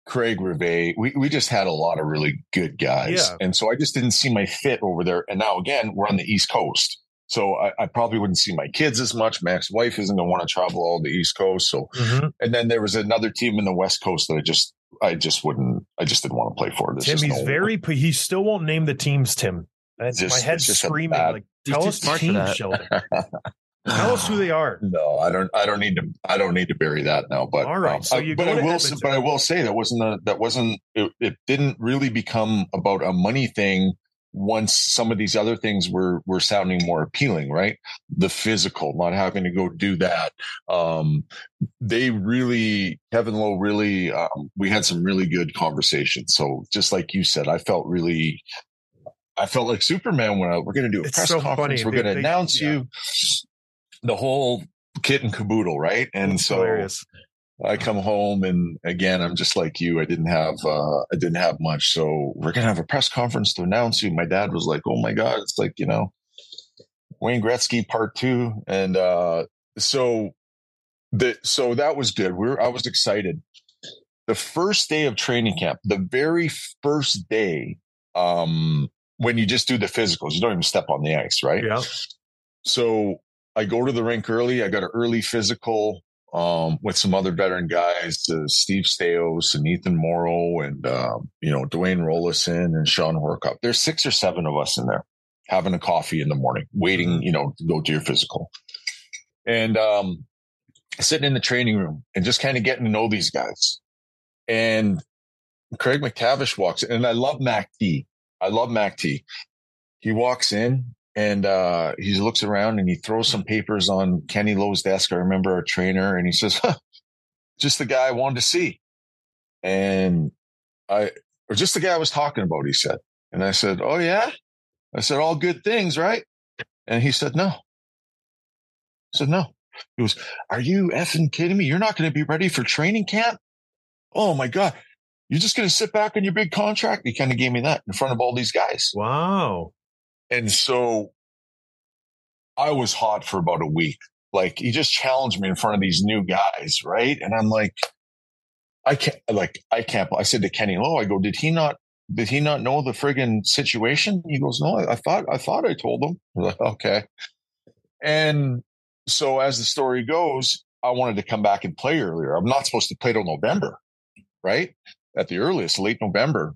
[SPEAKER 2] Craig Rivet we we just had a lot of really good guys
[SPEAKER 1] Yeah.
[SPEAKER 2] and so I just didn't see my fit over there and now again we're on the East Coast so I, I probably wouldn't see my kids as much. Mac's wife isn't going to want to travel all the East Coast, so
[SPEAKER 1] Mhm.
[SPEAKER 2] and then there was another team in the West Coast that I just I just wouldn't I just didn't want to play for. There's
[SPEAKER 1] Tim, he's
[SPEAKER 2] no-
[SPEAKER 1] very. He still won't name the teams. Tim, And
[SPEAKER 2] just-
[SPEAKER 1] my head's
[SPEAKER 2] just
[SPEAKER 1] screaming.
[SPEAKER 2] bad-
[SPEAKER 1] like, tell us the teams. Sheldon. (laughs) Tell us who they are.
[SPEAKER 2] No, I don't. I don't need to. I don't need to bury that now. But
[SPEAKER 1] All right,
[SPEAKER 2] um,
[SPEAKER 1] so
[SPEAKER 2] I-
[SPEAKER 1] you
[SPEAKER 2] but I will.
[SPEAKER 1] Edmonton.
[SPEAKER 2] Say, but I will say that wasn't a. That wasn't. It, it didn't really become about a money thing once some of these other things were were sounding more appealing. Right, the physical, not having to go do that. Um, they really, Kevin Lowe really. Um, we had some really good conversations. So just like you said, I felt really. I felt like Superman when I, we're going to do a
[SPEAKER 1] It's
[SPEAKER 2] press
[SPEAKER 1] so
[SPEAKER 2] conference.
[SPEAKER 1] funny.
[SPEAKER 2] We're going to announce
[SPEAKER 1] yeah.
[SPEAKER 2] you the whole kit and caboodle, right? And
[SPEAKER 1] It's
[SPEAKER 2] so
[SPEAKER 1] hilarious.
[SPEAKER 2] I come home and again, I'm just like you. I didn't have, uh, I didn't have much. So we're going to have a press conference to announce you. My dad was like, Oh my God. It's like, you know, Wayne Gretzky part two. And, uh, so the, so that was good. We are I was excited. The first day of training camp, the very first day, um, when you just do the physicals, you don't even step on the ice, right?
[SPEAKER 1] Yeah.
[SPEAKER 2] So I go to the rink early. I got an early physical um, with some other veteran guys, uh, Steve Staios and Ethan Moreau and, um, you know, Dwayne Roloson and Shawn Horcoff. There's six or seven of us in there having a coffee in the morning, waiting, you know, to go to your physical. And um, sitting in the training room and just kind of getting to know these guys. And Craig MacTavish walks in, and I love Mac T. I love Mac T. He walks in and uh, he looks around and he throws some papers on Kenny Lowe's desk. I remember our trainer, and he says, huh, "Just the guy I wanted to see," and I, or just the guy I was talking about. He said, and I said, "Oh yeah," I said, "All good things, right?" And he said, "No." I said, "No." He goes, "Are you effing kidding me? You're not going to be ready for training camp?" Oh my god. You're just going to sit back on your big contract? He kind of gave me that in front of all these guys.
[SPEAKER 1] Wow.
[SPEAKER 2] And so I was hot for about a week. Like he just challenged me in front of these new guys, right? And I'm like, I can't, like, I can't. I said to Kenny Lowe, I go, did he not, did he not know the friggin' situation? He goes, no, I, I thought, I thought I told him. (laughs) I'm like, okay. And so as the story goes, I wanted to come back and play earlier. I'm not supposed to play till November, right? At the earliest, late November.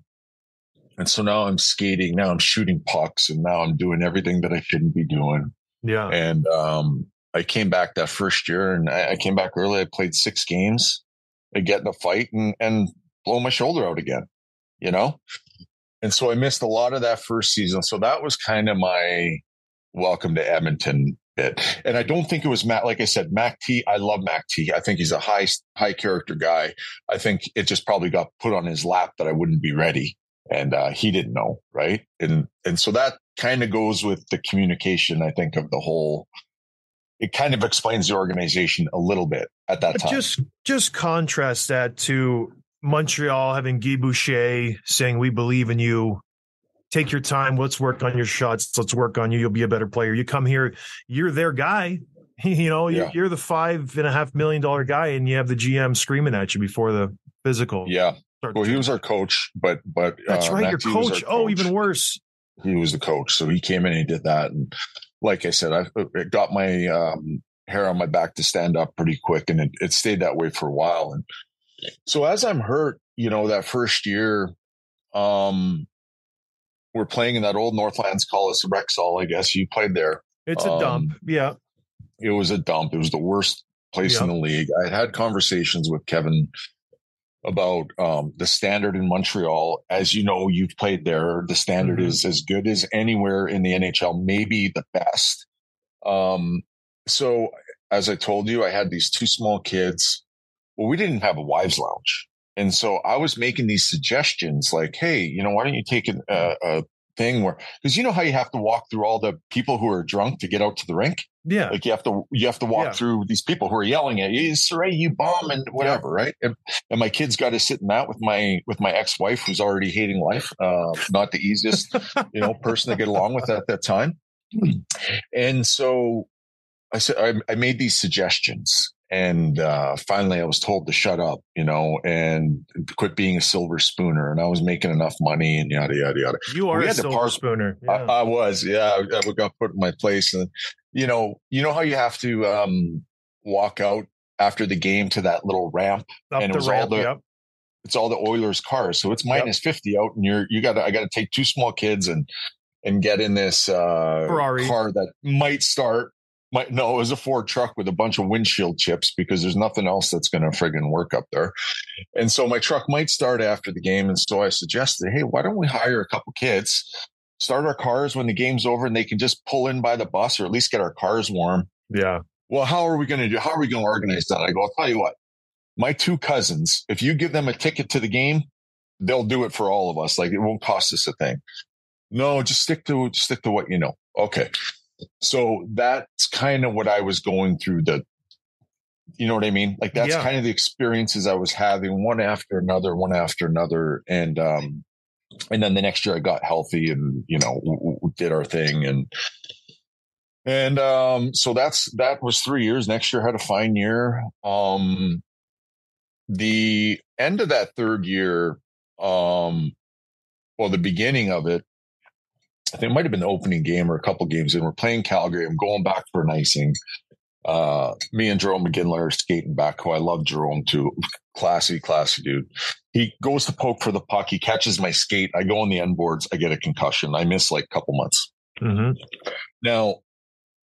[SPEAKER 2] And so now I'm skating. Now I'm shooting pucks and now I'm doing everything that I shouldn't be doing.
[SPEAKER 1] Yeah.
[SPEAKER 2] And, um, I came back that first year and I, I came back early. I played six games. I get in a fight and, and blow my shoulder out again, you know? And so I missed a lot of that first season. So that was kind of my welcome to Edmonton bit. And I don't think it was Matt. Like I said, Mac T. I love Mac T. I think he's a high, high character guy. I think it just probably got put on his lap that I wouldn't be ready. And uh, he didn't know. Right. And, and so that kind of goes with the communication, I think, of the whole. It kind of explains the organization a little bit at that
[SPEAKER 1] But
[SPEAKER 2] time.
[SPEAKER 1] just just contrast that to Montreal having Guy Boucher saying, "We believe in you. Take your time. Let's work on your shots. Let's work on you. You'll be a better player." You come here, you're their guy. (laughs) You know,
[SPEAKER 2] Yeah.
[SPEAKER 1] you're the five and a half million dollar guy, and you have the GM screaming at you before the physical.
[SPEAKER 2] Yeah. Well, he was our coach, but but
[SPEAKER 1] That's
[SPEAKER 2] uh,
[SPEAKER 1] right, your
[SPEAKER 2] was
[SPEAKER 1] coach. Oh, even worse.
[SPEAKER 2] he was the coach. So he came in and he did that. And like I said, I it got my um, hair on my back to stand up pretty quick, and it, it stayed that way for a while. And so as I'm hurt, you know, that first year, um, we're playing in that old Northlands Coliseum, Rexall, I guess you played there.
[SPEAKER 1] It's a
[SPEAKER 2] Um,
[SPEAKER 1] dump. Yeah.
[SPEAKER 2] It was a dump. It was the worst place in the league. I had had conversations with Kevin about um, the standard in Montreal. As you know, you've played there. The standard
[SPEAKER 1] Mhm.
[SPEAKER 2] is as good as anywhere in the NHL, maybe the best. Um, so, as I told you, I had these two small kids. Well, we didn't have a wives' lounge. And so I was making these suggestions like, hey, you know, why don't you take a, a, a thing where, because you know how you have to walk through all the people who are drunk to get out to the rink?
[SPEAKER 1] Yeah.
[SPEAKER 2] Like you have to you have to walk
[SPEAKER 1] Yeah.
[SPEAKER 2] through these people who are yelling at you, Souray, you bomb and whatever, right? And, and my kids got to sit in that with my with my ex wife who's already hating life, uh, not the easiest you know person to get along with at that time. (clears throat) And so I said I, I made these suggestions, and uh, finally I was told to shut up, you know, and quit being a silver spooner, and I was making enough money and yada yada yada.
[SPEAKER 1] You are
[SPEAKER 2] We
[SPEAKER 1] a silver
[SPEAKER 2] park-
[SPEAKER 1] spooner.
[SPEAKER 2] I,
[SPEAKER 1] Yeah.
[SPEAKER 2] I was, yeah. I, I got put in my place, and you know, you know how you have to um, walk out after the game to that little ramp.
[SPEAKER 1] Up
[SPEAKER 2] and it
[SPEAKER 1] the
[SPEAKER 2] was all the-
[SPEAKER 1] yep.
[SPEAKER 2] It's all the Oilers cars, so it's minus fifty out, and you're you got to I got to take two small kids and and get in this uh,
[SPEAKER 1] Ferrari.
[SPEAKER 2] car that might start. Might no, it was a Ford truck with a bunch of windshield chips because there's nothing else that's going to friggin' work up there. And so my truck might start after the game, and so I suggested, hey, why don't we hire a couple kids? Start our cars when the game's over and they can just pull in by the bus or at least get our cars warm.
[SPEAKER 1] Yeah.
[SPEAKER 2] Well, how are we going to do? How are we going to organize that? I go, I'll tell you what, my two cousins, if you give them a ticket to the game, they'll do it for all of us. Like it won't cost us a thing. No, just stick to, just stick to what you know. Okay. So that's kind of what I was going through the, you know what I mean? Like that's
[SPEAKER 1] Yeah.
[SPEAKER 2] kind of the experiences I was having one after another, one after another. And, um, and then the next year I got healthy and, you know, w- w- did our thing and, and um, so that's that was three years. Next year had a fine year. Um, the end of that third year, um, well, the beginning of it, I think it might have been the opening game or a couple games and We're playing Calgary. I'm going back for an icing. Uh, me and Jarome Iginla are skating back. Who I love Jarome too. (laughs) Classy, classy dude. He goes to poke for the puck. He catches my skate. I go on the end boards. I get a concussion. I miss like a couple months.
[SPEAKER 1] hmm
[SPEAKER 2] Now,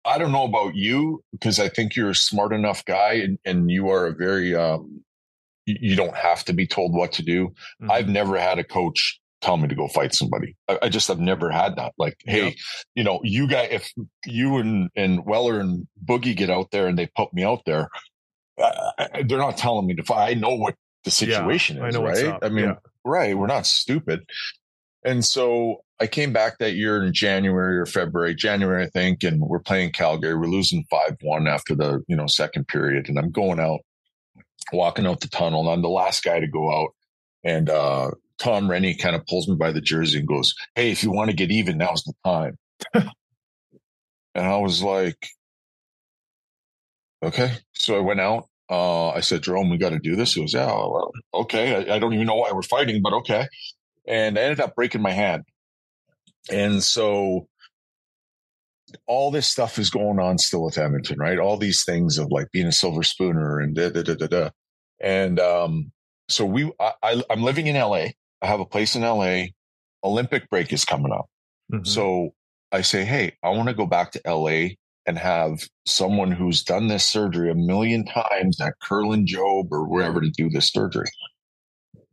[SPEAKER 2] I don't know about you because I think you're a smart enough guy and, and you are a very, um, you, you don't have to be told what to do.
[SPEAKER 1] Mm-hmm.
[SPEAKER 2] I've never had a coach tell me to go fight somebody. I, I just have never had that. Like, hey,
[SPEAKER 1] Yep.
[SPEAKER 2] you know, you guys, if you and, and Weller and Boogie get out there and they put me out there, uh, they're not telling me to fight. I know what the situation
[SPEAKER 1] I
[SPEAKER 2] is,
[SPEAKER 1] know what's
[SPEAKER 2] right?
[SPEAKER 1] up.
[SPEAKER 2] I mean,
[SPEAKER 1] Yeah.
[SPEAKER 2] right. We're not stupid. And so I came back that year in January or February, January, I think, and we're playing Calgary. We're losing 5 1 after the, you know, second period. And I'm going out, walking out the tunnel, and I'm the last guy to go out. And uh, Tom Renney kind of pulls me by the jersey and goes, Hey, if you want to get even, now's the time. (laughs) and I was like, Okay. So I went out. Uh, I said, Jarome, we got to do this. He goes, Yeah, well, okay. I, I don't even know why we're fighting, but okay. And I ended up breaking my hand. And so all this stuff is going on still with Edmonton, right? All these things of like being a silver spooner and da da da da da. And um, so we, I, I, I'm living in LA. I have a place in LA. Olympic break is coming up.
[SPEAKER 1] Mhm.
[SPEAKER 2] So I say, hey, I want to go back to LA and have someone who's done this surgery a million times at Kerlan-Jobe or wherever to do this surgery.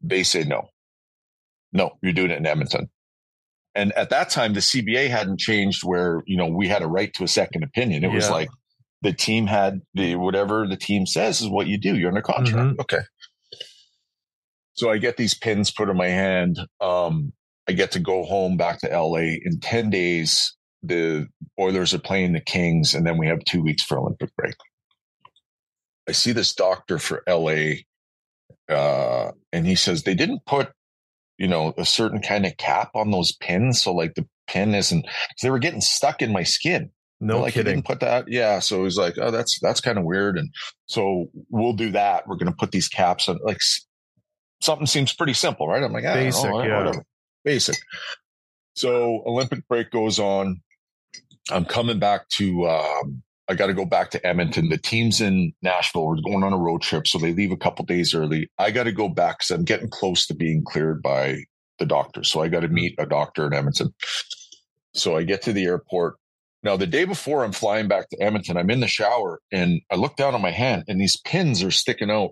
[SPEAKER 2] They say no. No, you're doing it in Edmonton. And at that time, the CBA hadn't changed where, you know, we had a right to a second opinion. It was like the team had the whatever the team says is what you do. You're under contract.
[SPEAKER 1] Mhm.
[SPEAKER 2] Okay. So I get these pins put in my hand. Um, I get to go home back to LA in 10 days. The Oilers are playing the Kings, and then we have two weeks for Olympic break. I see this doctor for LA, uh, and he says they didn't put, you know, a certain kind of cap on those pins. So, like, the pin isn't, they were getting stuck in my skin.
[SPEAKER 1] No
[SPEAKER 2] like,
[SPEAKER 1] kidding.
[SPEAKER 2] didn't put that. Yeah. So he's like, oh, that's that's kind of weird. And so we'll do that. We're going to put these caps on. Like something seems pretty simple, right? I'm like, ah,
[SPEAKER 1] basic, know, yeah, whatever.
[SPEAKER 2] basic. So Olympic break goes on. I'm coming back to. Um, I got to go back to Edmonton. The team's in Nashville. We're going on a road trip, so they leave a couple days early. I got to go back because I'm getting close to being cleared by the doctor. So I got to meet a doctor in Edmonton. So I get to the airport. Now, the day before I'm flying back to Edmonton, I'm in the shower and I look down on my hand and these pins are sticking out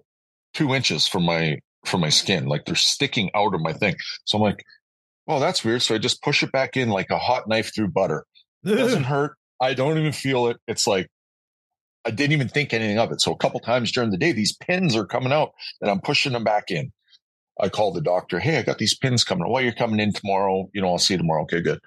[SPEAKER 2] two inches from my from my skin. Like they're sticking out of my thing. So I'm like, oh, that's weird. So I just push it back in like a hot knife through butter. It doesn't (laughs) hurt. I don't even feel it. It's like I didn't even think anything of it. So a couple times during the day, these pins are coming out and I'm pushing them back in. I called the doctor. Hey, I got these pins coming. Well, you're coming in tomorrow. You know, I'll see you tomorrow. Okay, good.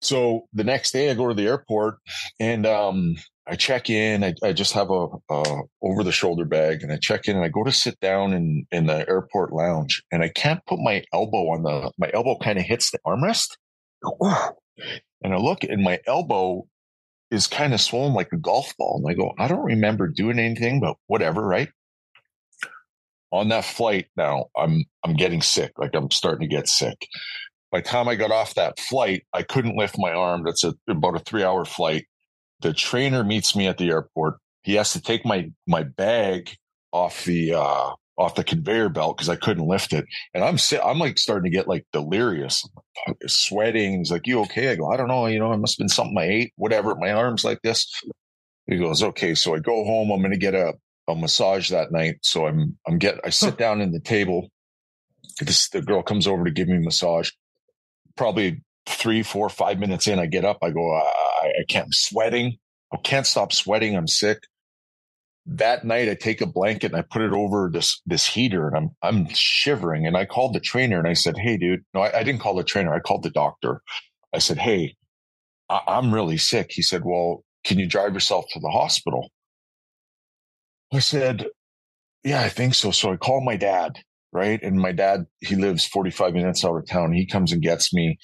[SPEAKER 2] So the next day I go to the airport and um, I check in. I, I just have a, a, over the shoulder bag and I check in and I go to sit down in, in the airport lounge and I can't put my elbow on the, my elbow kind of hits the armrest. (sighs) And I look and my elbow is kind of swollen like a golf ball. And I go, I don't remember doing anything, but whatever, right? On that flight now, I'm I'm getting sick. Like I'm starting to get sick by the time I got off that flight, I couldn't lift my arm. That's a, about a three hour flight. The trainer meets me at the airport. He has to take my, my bag off the, uh, off the conveyor belt because I couldn't lift it. And I'm I'm like starting to get like delirious, sweating. He's like, "You okay?" I go, "I don't know. You know, it must have been something I ate. Whatever. My arms like this." He goes, "Okay." So I go home. I'm going to get a a massage that night. So I'm I'm get I sit down in the table. This the girl comes over to give me a massage probably three, four, five minutes in, I get up. I go, I, I can't. I'm sweating. I can't stop sweating. I'm sick. That night, I take a blanket and I put it over this this heater, and I'm I'm shivering. And I called the trainer and I said, "Hey, dude, no, I, I didn't call the trainer. I called the doctor. I said, "Hey, I, I'm really sick." He said, "Well, can you drive yourself to the hospital?" I said, "Yeah, I think so." So I called my dad right? And my dad, he lives 45 minutes out of town. He comes and gets me.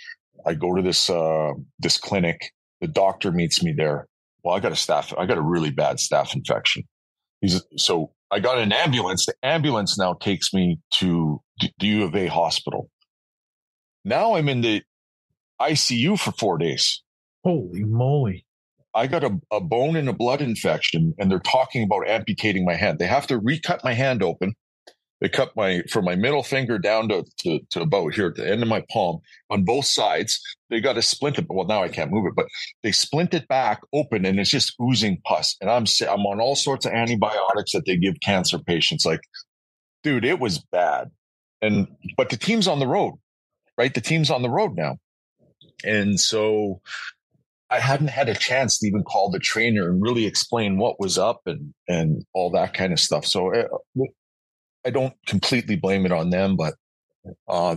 [SPEAKER 2] I go to this uh, this clinic. The doctor meets me there. Well, I got a staff, I got a really bad staph infection. He's so I got an ambulance. The ambulance now takes me to the U of A hospital. Now I'm in the ICU for four days.
[SPEAKER 1] Holy moly.
[SPEAKER 2] I got a, a bone and a blood infection, and they're talking about amputating my hand. They have to recut my hand open they cut my from my middle finger down to, to, to about here at the end of my palm on both sides. They got to splint it. Well, now I can't move it, but they splint it back open and it's just oozing pus. And I'm I'm on all sorts of antibiotics that they give cancer patients. Like, dude, it was bad. And but the team's on the road, right? The team's on the road now, and so I hadn't had a chance to even call the trainer and really explain what was up and and all that kind of stuff. So eh, I don't completely blame it on them, but uh,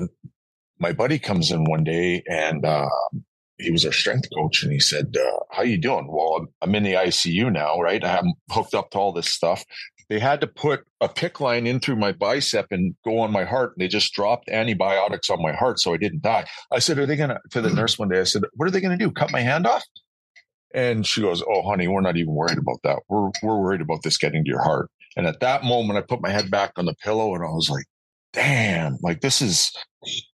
[SPEAKER 2] my buddy comes in one day and uh, he was our strength coach, and he said, uh, "How you doing?" Well, I'm in the ICU now, right? I'm hooked up to all this stuff. They had to put a PICC line in through my bicep and go on my heart. And they just dropped antibiotics on my heart so I didn't die. I said, Are they going to, to the nurse one day, I said, What are they going to do? Cut my hand off? And she goes, Oh, honey, we're not even worried about that. We're, we're worried about this getting to your heart. And at that moment, I put my head back on the pillow and I was like, damn, like this is,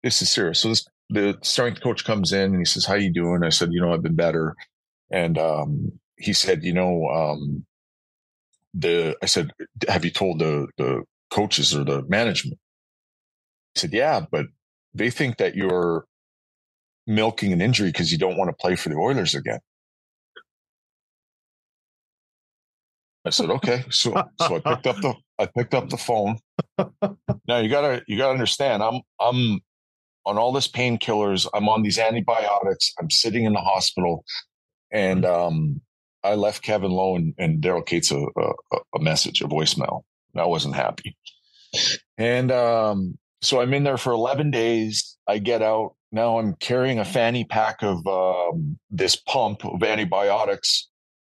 [SPEAKER 2] this is serious. So this, the strength coach comes in and he says, how you doing? I said, you know, I've been better. And, um, he said, you know, um, the, I said, have you told the, the coaches or the management? He said, yeah, but they think that you're milking an injury because you don't want to play for the Oilers again. I said, okay. So, so I picked up the, I picked up the phone. Now you gotta, you gotta understand, I'm, I'm on all this painkillers. I'm on these antibiotics. I'm sitting in the hospital and, um, I left Kevin Lowe and, and Daryl Katz a, a, a, message, a voicemail. I wasn't happy. And, um, so I'm in there for 11 days. I get out. Now I'm carrying a fanny pack of, um, this pump of antibiotics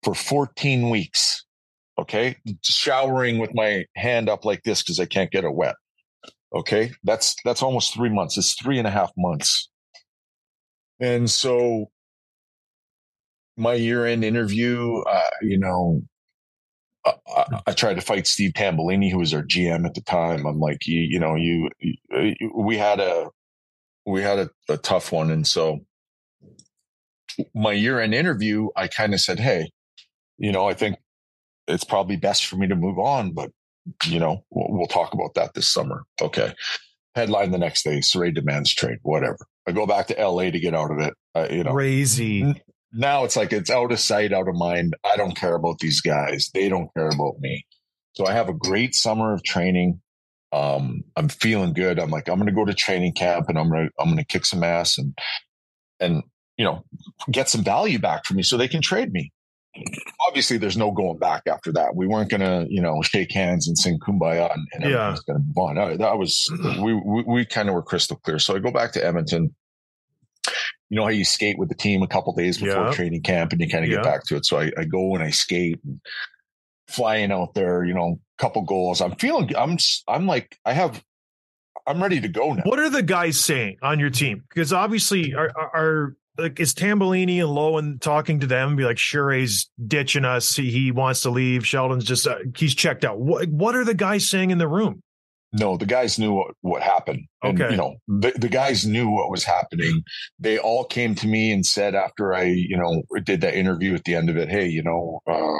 [SPEAKER 2] for 14 weeks. Okay. Showering with my hand up like this because I can't get it wet. Okay. That's, that's almost three months. It's three and a half months. And so my year end interview, uh, you know, I, I, tried to fight Steve Tambellini, who was our GM at the time. I'm like, you, you know, you, uh, you, we had a, we had a, a tough one. And so my year end interview, I kind of said, Hey, you know, I think it's probably best for me to move on, but you know, we'll, we'll talk about that this summer. Okay. Headline the next day, Souray demands trade, whatever. I go back to LA to get out of it. Uh, you know,
[SPEAKER 1] crazy
[SPEAKER 2] now it's like it's out of sight, out of mind. I don't care about these guys. They don't care about me. So I have a great summer of training. Um, I'm feeling good. I'm like, I'm going to go to training camp and I'm going to, I'm going to kick some ass and, and, you know, get some value back for me so they can trade me. Obviously, there's no going back after that. We weren't going to, you know, shake hands and sing kumbaya and, and yeah. going to move on. I, that was, (clears throat) we, we, we kind of were crystal clear. So I go back to Edmonton you know how you skate with the team a couple days before yeah. training camp and you kind of get back to it. So I, I go and I skate and flying out there, you know, couple goals. I'm feeling, I'm, I'm like, I have, I'm ready to go now.
[SPEAKER 1] What are the guys saying on your team? Because obviously are, are like, is Tambellini and Lowen talking to them and be like, sure, he's ditching us. He, he wants to leave. Sheldon's just, uh, he's checked out. What, what are the guys saying in the room?
[SPEAKER 2] No, the guys knew what, what happened. And, okay. you know, the, the guys knew what was happening. They all came to me and said after I, you know, did that interview at the end of it, hey, you know, uh,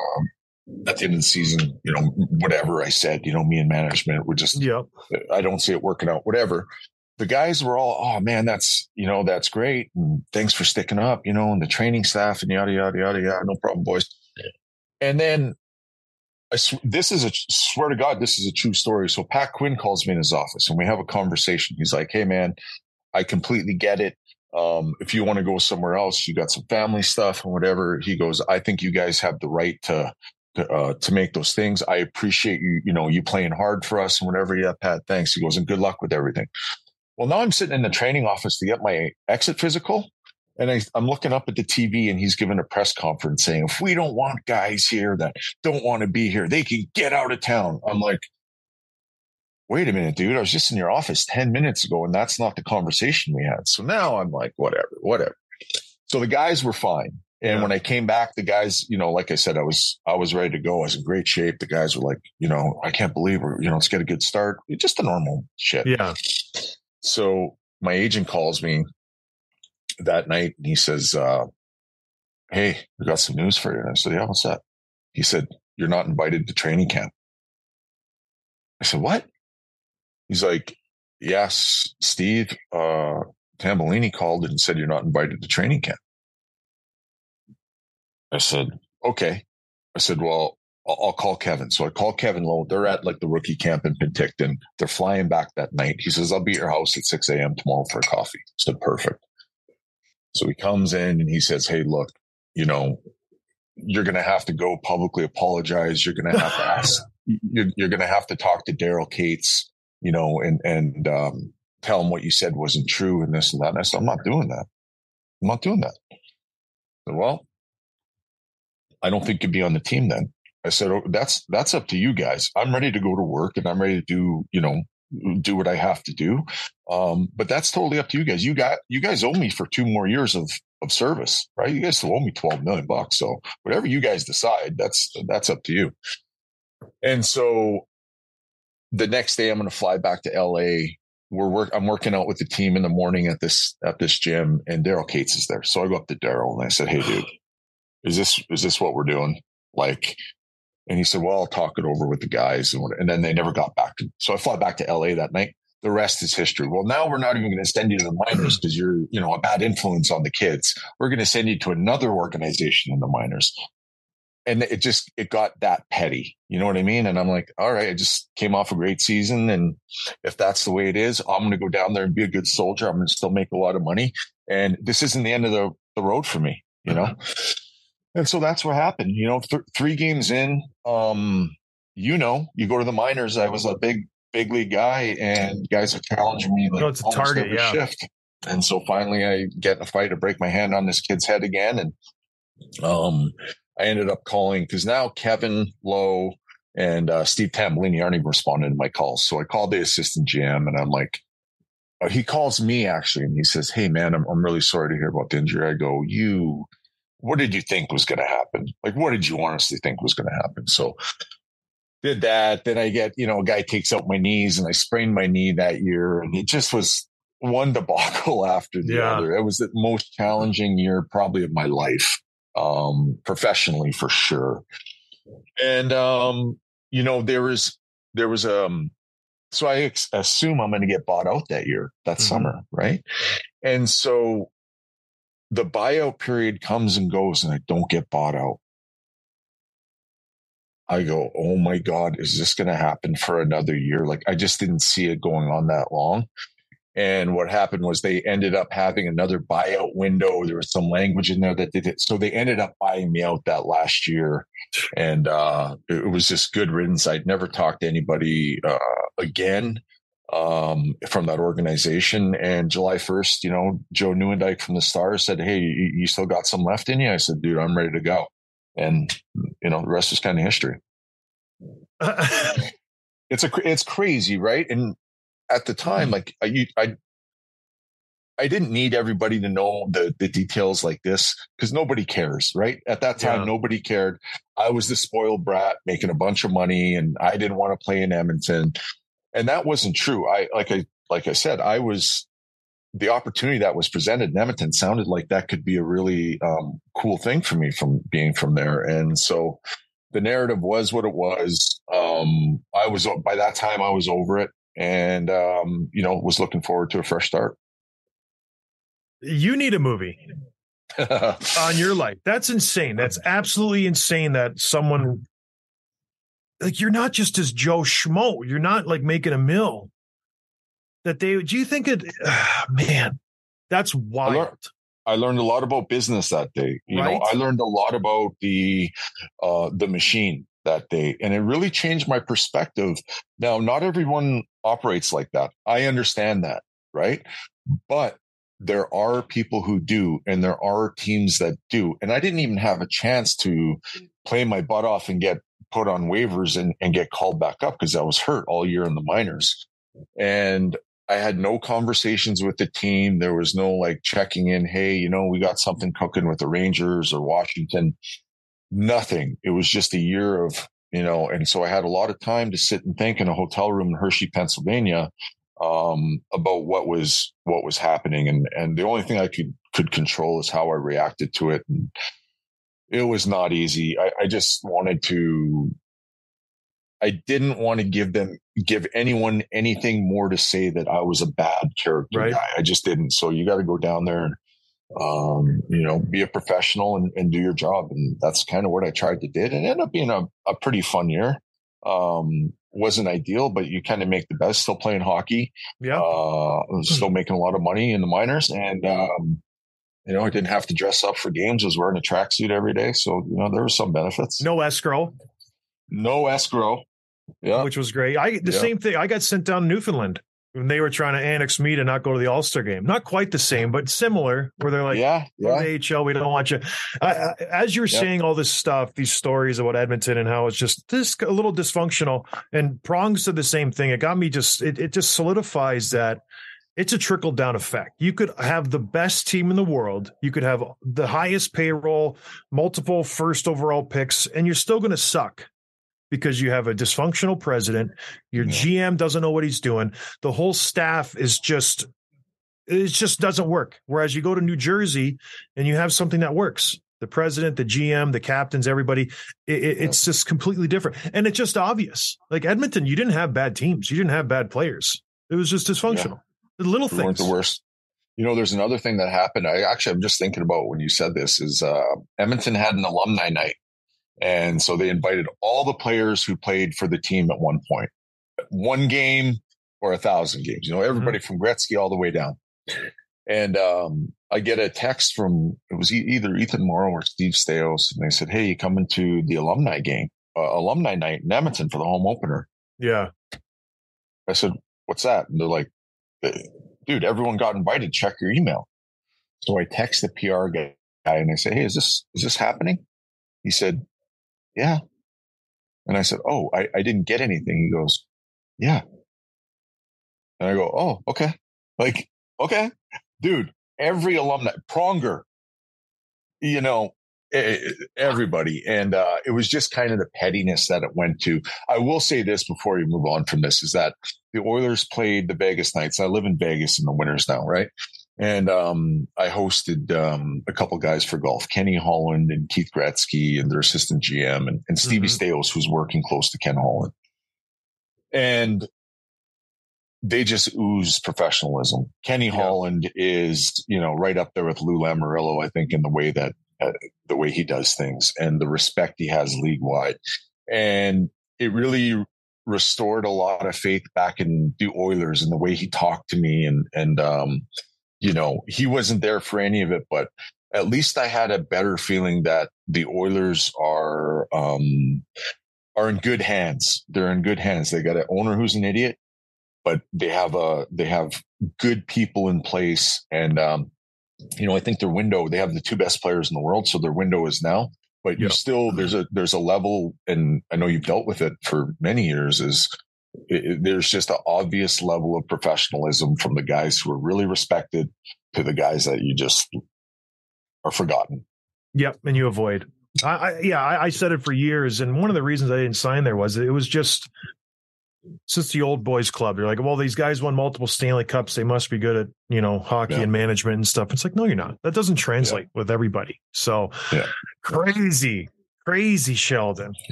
[SPEAKER 2] at the end of the season, you know, whatever I said, you know, me and management were just,
[SPEAKER 1] yep.
[SPEAKER 2] I don't see it working out, whatever. The guys were all, oh man, that's, you know, that's great. And thanks for sticking up, you know, and the training staff and yada, yada, yada, yada. No problem, boys. And then I sw- this is a swear to God, this is a true story. So Pat Quinn calls me in his office and we have a conversation. He's like, "Hey, man, I completely get it. Um, if you want to go somewhere else, you got some family stuff and whatever." He goes, "I think you guys have the right to." To, uh, to make those things, I appreciate you. You know, you playing hard for us and whatever. Yeah, Pat, thanks. He goes, and good luck with everything. Well, now I'm sitting in the training office to get my exit physical. And I, am looking up at the TV and he's giving a press conference saying, if we don't want guys here that don't want to be here, they can get out of town. I'm like, wait a minute, dude. I was just in your office 10 minutes ago and that's not the conversation we had. So now I'm like, whatever, whatever. So the guys were fine. And yeah. when I came back, the guys, you know, like I said, I was, I was ready to go. I was in great shape. The guys were like, you know, I can't believe we're, you know, let's get a good start. Just a normal shit.
[SPEAKER 1] Yeah.
[SPEAKER 2] So my agent calls me that night and he says, uh, Hey, we got some news for you. And I said, Yeah, what's that? He said, You're not invited to training camp. I said, What? He's like, Yes, Steve, uh, Tambellini called and said you're not invited to training camp. I said, Okay. I said, Well, I'll call Kevin. So I call Kevin Lowe. They're at like the rookie camp in Penticton. They're flying back that night. He says, I'll be at your house at 6 a.m. tomorrow for a coffee. I said, perfect. So he comes in and he says, Hey, look, you know, you're going to have to go publicly apologize. You're going to have to (laughs) ask, you're, you're going to have to talk to Daryl Katz, you know, and, and, um, tell him what you said wasn't true and this and that. And I said, I'm not doing that. I'm not doing that. Said, well, I don't think you'd be on the team then. I said, oh, that's, that's up to you guys. I'm ready to go to work and I'm ready to do, you know, do what I have to do. Um, but that's totally up to you guys. You got, you guys owe me for two more years of, of service, right? You guys owe me 12 million bucks. So whatever you guys decide, that's, that's up to you. And so the next day I'm going to fly back to LA. We're work, I'm working out with the team in the morning at this, at this gym and Daryl Katz is there. So I go up to Daryl and I said, Hey dude, is this, is this what we're doing? Like, and he said, well, I'll talk it over with the guys. And, and then they never got back to me. So I fly back to LA that night. The rest is history. Well, now we're not even going to send you to the minors because you're, you know, a bad influence on the kids. We're going to send you to another organization in the minors. And it just, it got that petty. You know what I mean? And I'm like, all right, I just came off a great season. And if that's the way it is, I'm going to go down there and be a good soldier. I'm going to still make a lot of money. And this isn't the end of the, the road for me, you know? Mm-hmm. And so that's what happened. You know, th- three games in, um, you know, you go to the minors. I was a big, big league guy, and guys are challenging me like
[SPEAKER 1] no, it's a target, every yeah. shift.
[SPEAKER 2] And so finally, I get in a fight to break my hand on this kid's head again, and um, I ended up calling because now Kevin Lowe and uh, Steve Tambellini aren't even responding to my calls. So I called the assistant GM, and I'm like, uh, he calls me actually, and he says, "Hey man, I'm I'm really sorry to hear about the injury." I go, "You." What did you think was going to happen? Like, what did you honestly think was going to happen? So did that. Then I get, you know, a guy takes out my knees and I sprained my knee that year. And it just was one debacle (laughs) after the yeah. other. It was the most challenging year probably of my life, um, professionally for sure. And, um, you know, there was, there was, um, so I ex- assume I'm going to get bought out that year, that mm-hmm. summer. Right. And so the buyout period comes and goes and I don't get bought out. I go, oh my God, is this going to happen for another year? Like, I just didn't see it going on that long. And what happened was they ended up having another buyout window. There was some language in there that did it. So they ended up buying me out that last year. And uh, it was just good riddance. I'd never talked to anybody uh, again um, from that organization. And July 1st, you know, Joe Nieuwendyk from the Stars said, Hey, you, you still got some left in you? I said, dude, I'm ready to go. And, you know, the rest is kind of history. (laughs) it's a, it's crazy, right? And at the time, mm-hmm. like I, I, I didn't need everybody to know the, the details like this because nobody cares, right? At that time, yeah. nobody cared. I was the spoiled brat making a bunch of money and I didn't want to play in Edmonton and that wasn't true. I like I like I said, I was the opportunity that was presented in Edmonton sounded like that could be a really um, cool thing for me from being from there, and so the narrative was what it was. Um, I was by that time I was over it, and um, you know was looking forward to a fresh start.
[SPEAKER 1] You need a movie (laughs) on your life. That's insane. That's absolutely insane that someone like you're not just as Joe Schmo. You're not like making a mill. That they do you think it uh, (sighs) man, that's wild.
[SPEAKER 2] I learned, I learned, a lot about business that day. You right? know, I learned a lot about the uh the machine that day. And it really changed my perspective. Now, not everyone operates like that. I understand that, right? But there are people who do, and there are teams that do. And I didn't even have a chance to play my butt off and get put on waivers and, and get called back up because I was hurt all year in the minors. And I had no conversations with the team. There was no like checking in. Hey, you know, we got something cooking with the Rangers or Washington. Nothing. It was just a year of, you know, and so I had a lot of time to sit and think in a hotel room in Hershey, Pennsylvania, um, about what was, what was happening. And, and the only thing I could, could control is how I reacted to it. And, it was not easy. I, I just wanted to, I didn't want to give them, give anyone anything more to say that I was a bad character right. guy. I just didn't. So you got to go down there and, um, you know, be a professional and, and do your job. And that's kind of what I tried to did. And ended up being a, a pretty fun year. Um, wasn't ideal, but you kind of make the best. Still playing hockey,
[SPEAKER 1] yeah.
[SPEAKER 2] Uh, still making a lot of money in the minors, and um, you know, I didn't have to dress up for games. I was wearing a tracksuit every day. So, you know, there were some benefits.
[SPEAKER 1] No escrow.
[SPEAKER 2] No escrow. Yeah.
[SPEAKER 1] Which was great. I the yeah. same thing. I got sent down to Newfoundland when they were trying to annex me to not go to the All Star game. Not quite the same, but similar. Where they're like,
[SPEAKER 2] "Yeah, yeah.
[SPEAKER 1] AHL, we don't want you." I, as you're yeah. saying all this stuff, these stories about Edmonton and how it's just this a little dysfunctional, and Prongs said the same thing. It got me just. It, it just solidifies that it's a trickle down effect. You could have the best team in the world, you could have the highest payroll, multiple first overall picks, and you're still going to suck because you have a dysfunctional president. Your yeah. GM doesn't know what he's doing. The whole staff is just it just doesn't work. Whereas you go to New Jersey and you have something that works. The president, the GM, the captains, everybody, it, it, it's just completely different. And it's just obvious. Like Edmonton, you didn't have bad teams. You didn't have bad players. It was just dysfunctional. The little things. weren't
[SPEAKER 2] the worst. You know, there's another thing that happened. I actually, I'm just thinking about when you said this is uh, Edmonton had an alumni night. And so they invited all the players who played for the team at one point, one game or a thousand games, you know, mm-hmm. everybody mm-hmm. from Gretzky all the way down. And um, I get a text from, it was either Ethan Moreau or Steve Staios. And they said, Hey, you coming to the alumni game, uh, alumni night in Edmonton for the home opener?
[SPEAKER 1] Yeah.
[SPEAKER 2] I said, What's that? And they're like, dude, everyone got invited. Check your email. So I text the PR guy and I say, Hey, is this, is this happening? He said, yeah. And I said, Oh, I, I didn't get anything. He goes, yeah. And I go, Oh, okay. Like, okay, dude, every alumni, Pronger, you know, everybody. And uh, it was just kind of the pettiness that it went to. I will say this before you move on from this is that the Oilers played the Vegas Knights. I live in Vegas in the winters now, right? And um, I hosted um, a couple guys for golf, Kenny Holland and Keith Gretzky and their assistant GM and, and Stevie mm-hmm. Staios, who's working close to Ken Holland. And they just ooze professionalism. Kenny yeah. Holland is, you know, right up there with Lou Lamoriello, I think, in the way that uh, the way he does things and the respect he has league wide. And it really restored a lot of faith back in the Oilers and the way he talked to me. And, and, um, you know, he wasn't there for any of it, but at least I had a better feeling that the Oilers are, um, are in good hands. They're in good hands. They got an owner who's an idiot, but they have a, they have good people in place. And, um, you know, I think their window, they have the two best players in the world. So their window is now, but you still, there's a, there's a level, and I know you've dealt with it for many years is it, it, there's just an obvious level of professionalism from the guys who are really respected to the guys that you just are forgotten.
[SPEAKER 1] Yep. And you avoid. I, I yeah, I, I said it for years. And one of the reasons I didn't sign there was it was just, since the old boys club. They're like, well, these guys won multiple Stanley Cups. They must be good at, you know, hockey yeah. and management and stuff. It's like, no, you're not. That doesn't translate yeah. with everybody. So yeah. crazy, crazy Sheldon.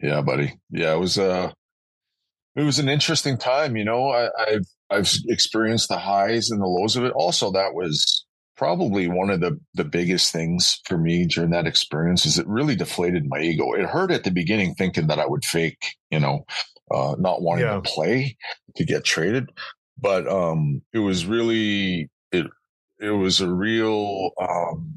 [SPEAKER 2] Yeah, buddy. Yeah, it was uh it was an interesting time, you know. I, I've I've experienced the highs and the lows of it. Also, that was probably one of the the biggest things for me during that experience is it really deflated my ego. It hurt at the beginning thinking that I would fake, you know, uh, not wanting yeah. to play to get traded. But um, it was really it it was a real um,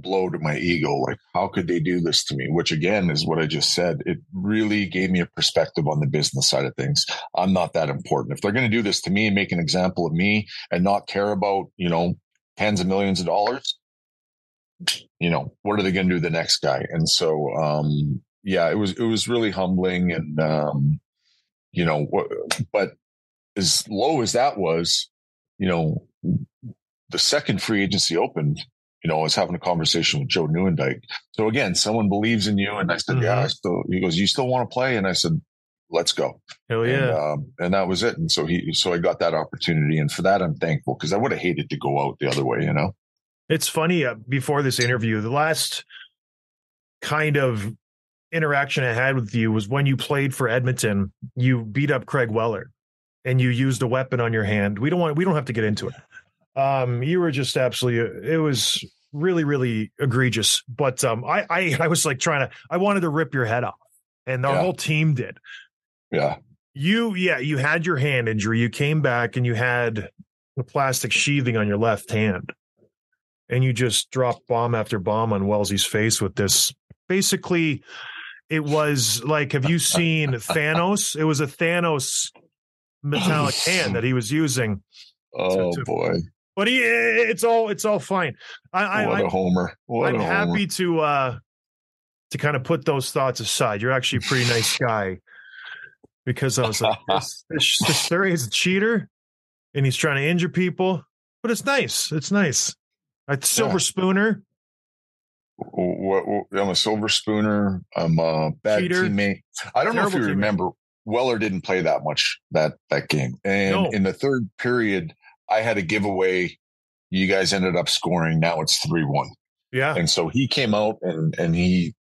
[SPEAKER 2] blow to my ego. Like, how could they do this to me? Which again is what I just said. It really gave me a perspective on the business side of things. I'm not that important. If they're going to do this to me and make an example of me and not care about, you know, tens of millions of dollars, you know, what are they going to do the next guy? And so, um, yeah, it was, it was really humbling and, um, you know, but as low as that was, you know, the second free agency opened, you know, I was having a conversation with Joe Nieuwendyk. So again, someone believes in you. And I said, mm-hmm. yeah, I still, he goes, you still want to play? And I said, let's go.
[SPEAKER 1] Hell yeah.
[SPEAKER 2] And, um, and, that was it. And so he, so I got that opportunity. And for that, I'm thankful because I would have hated to go out the other way, you know?
[SPEAKER 1] It's funny. Uh, before this interview, the last kind of interaction I had with you was when you played for Edmonton, you beat up Craig Weller and you used a weapon on your hand. We don't want we don't have to get into it. Um, you were just absolutely it was really, really egregious. But um I I, I was like trying to I wanted to rip your head off. And the yeah. whole team did.
[SPEAKER 2] Yeah.
[SPEAKER 1] You yeah, you had your hand injury. You came back and you had the plastic sheathing on your left hand. And you just dropped bomb after bomb on Wellesley's face with this basically it was like, have you seen Thanos? It was a Thanos metallic hand that he was using.
[SPEAKER 2] Oh to, to, boy!
[SPEAKER 1] But he, it's all, it's all fine. I,
[SPEAKER 2] what I, a homer! What
[SPEAKER 1] I'm happy
[SPEAKER 2] homer.
[SPEAKER 1] to, uh, to kind of put those thoughts aside. You're actually a pretty nice guy because I was like, (laughs) this, this, this is a cheater and he's trying to injure people, but it's nice. It's nice. A silver yeah. spooner
[SPEAKER 2] what, what, I'm a silver spooner. I'm a bad Cheater. teammate. I don't Terrible know if you remember. Weller didn't play that much that that game, and no. in the third period, I had a giveaway. You guys ended up scoring. Now it's three one.
[SPEAKER 1] Yeah,
[SPEAKER 2] and so he came out and and he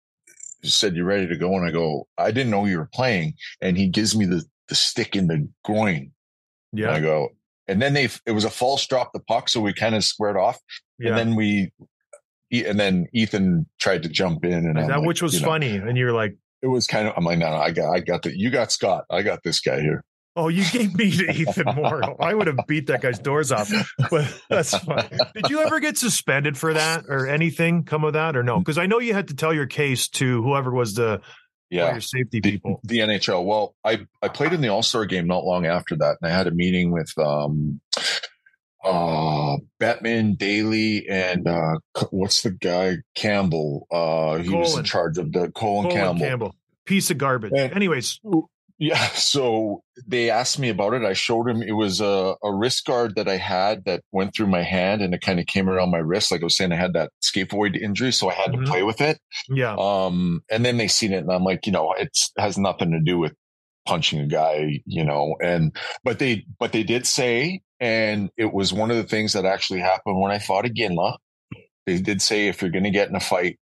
[SPEAKER 2] said, "You're ready to go?" And I go, "I didn't know you were playing." And he gives me the the stick in the groin. Yeah, and I go, and then they it was a false drop the puck, so we kind of squared off. Yeah. And then we and then Ethan tried to jump in, and
[SPEAKER 1] that like, which was funny. Know, and you're like,
[SPEAKER 2] it was kind of. I'm like, no, no, I got, I got the. You got Scott. I got this guy here.
[SPEAKER 1] Oh, you gave me to (laughs) Ethan Moreau. I would have beat that guy's doors off, but that's fine. Did you ever get suspended for that or anything come of that or no? Because I know you had to tell your case to whoever was the yeah safety people.
[SPEAKER 2] The, the NHL. Well, I I played in the All Star game not long after that, and I had a meeting with um uh Bettman, Daly, and uh what's the guy Campbell? Uh he Colin. was in charge of the Colin, Colin Campbell. Campbell.
[SPEAKER 1] Piece of garbage. And, Anyways.
[SPEAKER 2] Yeah, (laughs) so they asked me about it. I showed him it was a, a wrist guard that I had that went through my hand and it kind of came around my wrist. Like I was saying, I had that scaphoid injury, so I had
[SPEAKER 1] Mhm.
[SPEAKER 2] to play with it.
[SPEAKER 1] Yeah.
[SPEAKER 2] Um, and then they seen it, and I'm like, you know, it has nothing to do with punching a guy, you know. And but they but they did say, and it was one of the things that actually happened when I fought Iginla. They did say if you're going to get in a fight,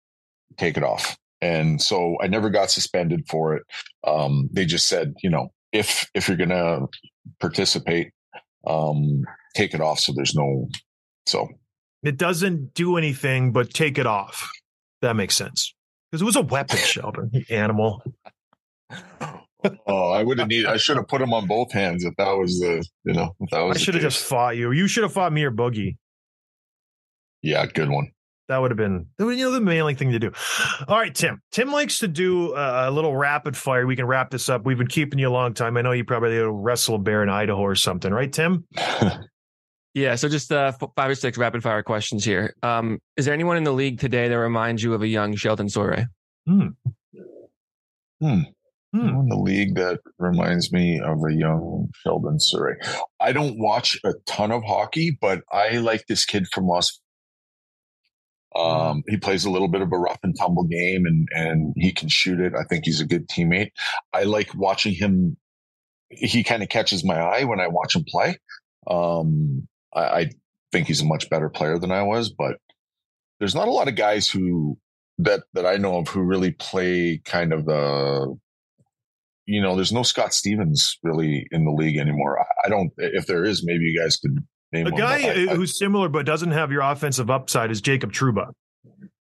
[SPEAKER 2] take it off. And so I never got suspended for it. Um, they just said, you know, if if you're going to participate, um, take it off. So there's no. So
[SPEAKER 1] It doesn't do anything but take it off. That makes sense. Because it was a weapon, Sheldon, (laughs) animal.
[SPEAKER 2] Oh, I would have needed. I should have put him on both hands if that was the, you know, if that was.
[SPEAKER 1] I should have just fought you. You should have fought me or Boogie.
[SPEAKER 2] Yeah, good one.
[SPEAKER 1] That would have been, you know, the manly thing to do. All right, Tim. Tim likes to do a little rapid fire. We can wrap this up. We've been keeping you a long time. I know you probably had wrestle a bear in Idaho or something, right, Tim? (laughs)
[SPEAKER 3] Yeah, so just uh, five or six rapid fire questions here. Um, is there anyone in the league today that reminds you of a young Sheldon Souray?
[SPEAKER 1] Hmm.
[SPEAKER 2] Hmm.
[SPEAKER 1] Hmm.
[SPEAKER 2] in the league that reminds me of a young Sheldon Souray. I don't watch a ton of hockey, but I like this kid from Las. Um, he plays a little bit of a rough and tumble game, and and he can shoot it. I think he's a good teammate. I like watching him. He kind of catches my eye when I watch him play. Um, I, I think he's a much better player than I was, but there's not a lot of guys who that that I know of who really play kind of the you know, there's no Scott Stevens really in the league anymore. I, I don't. If there is, maybe you guys could name
[SPEAKER 1] A guy
[SPEAKER 2] I- I-
[SPEAKER 1] who's similar but doesn't have your offensive upside is Jacob Trouba,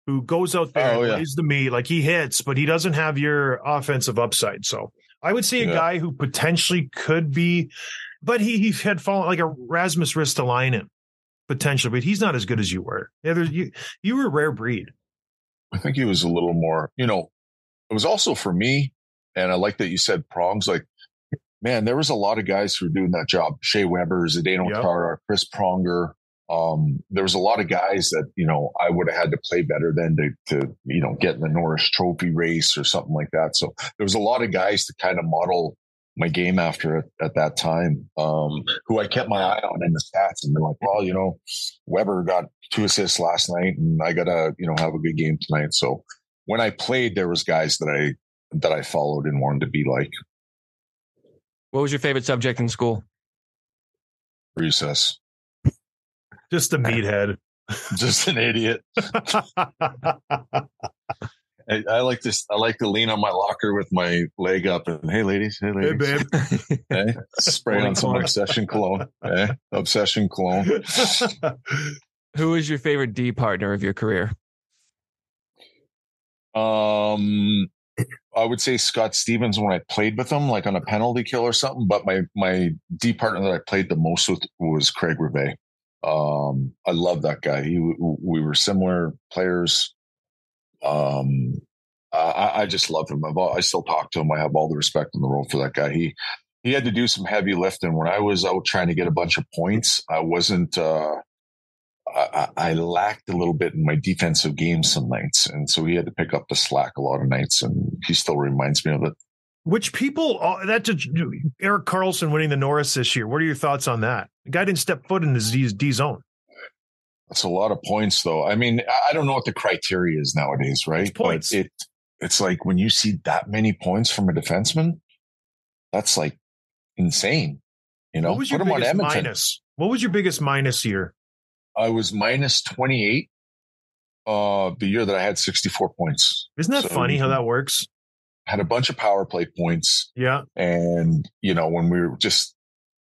[SPEAKER 1] who goes out there
[SPEAKER 2] Oh, yeah.
[SPEAKER 1] lays the meat. Like he hits, but he doesn't have your offensive upside. So I would see a
[SPEAKER 2] Yeah.
[SPEAKER 1] guy who potentially could be, but he, he had fallen like a Rasmus Ristolainen potentially, but he's not as good as you were. Yeah, there's, you, you were a rare breed.
[SPEAKER 2] I think he was a little more. You know, it was also for me, and I like that you said prongs. Like, man, there was a lot of guys who were doing that job. Shea Weber, Zdeno
[SPEAKER 1] Yep.
[SPEAKER 2] Chara, Chris Pronger. Um, there was a lot of guys that you know I would have had to play better than to to you know get in the Norris Trophy race or something like that. So there was a lot of guys to kind of model my game after at, at that time, um, who I kept my eye on in the stats and been like, well, you know, Weber got two assists last night and I gotta, you know, have a good game tonight. So when I played, there was guys that I that I followed and wanted to be like
[SPEAKER 3] What was your favorite subject in school?
[SPEAKER 2] recess.
[SPEAKER 1] Just a meathead. (laughs)
[SPEAKER 2] Just an idiot. (laughs) I, I like this. I like to lean on my locker with my leg up and hey, ladies, hey,
[SPEAKER 1] hey,
[SPEAKER 2] ladies,
[SPEAKER 1] babe.
[SPEAKER 2] hey, (laughs) spray on some obsession cologne. Hey, obsession cologne.
[SPEAKER 3] Who is your favorite D partner of your career?
[SPEAKER 2] Um, I would say Scott Stevens when I played with him, like on a penalty kill or something. But my my D partner that I played the most with was Craig Rivet. Um, I love that guy. He we were similar players. Um, I, I just love him. I've, I still talk to him. I have all the respect in the world for that guy. He he had to do some heavy lifting when I was out trying to get a bunch of points. I wasn't. Uh, I, I lacked a little bit in my defensive game some nights, and so he had to pick up the slack a lot of nights, and he still reminds me of it.
[SPEAKER 1] Which people uh, that just Erik Karlsson winning the Norris this year. What are your thoughts on that? The guy didn't step foot in the D, D zone.
[SPEAKER 2] That's a lot of points, though. I mean, I- don't know what the criteria is nowadays, right?
[SPEAKER 1] It's points.
[SPEAKER 2] But it it's like when you see that many points from a defenseman, that's like insane. You know,
[SPEAKER 1] what was your
[SPEAKER 2] put him on
[SPEAKER 1] biggest
[SPEAKER 2] Edmonton.
[SPEAKER 1] minus? What was your biggest minus here?
[SPEAKER 2] I was minus twenty eight. Uh, the year that I had sixty four points,
[SPEAKER 1] Isn't that
[SPEAKER 2] So-
[SPEAKER 1] funny how that works?
[SPEAKER 2] had a bunch of power play points.
[SPEAKER 1] Yeah.
[SPEAKER 2] And, you know, when we were just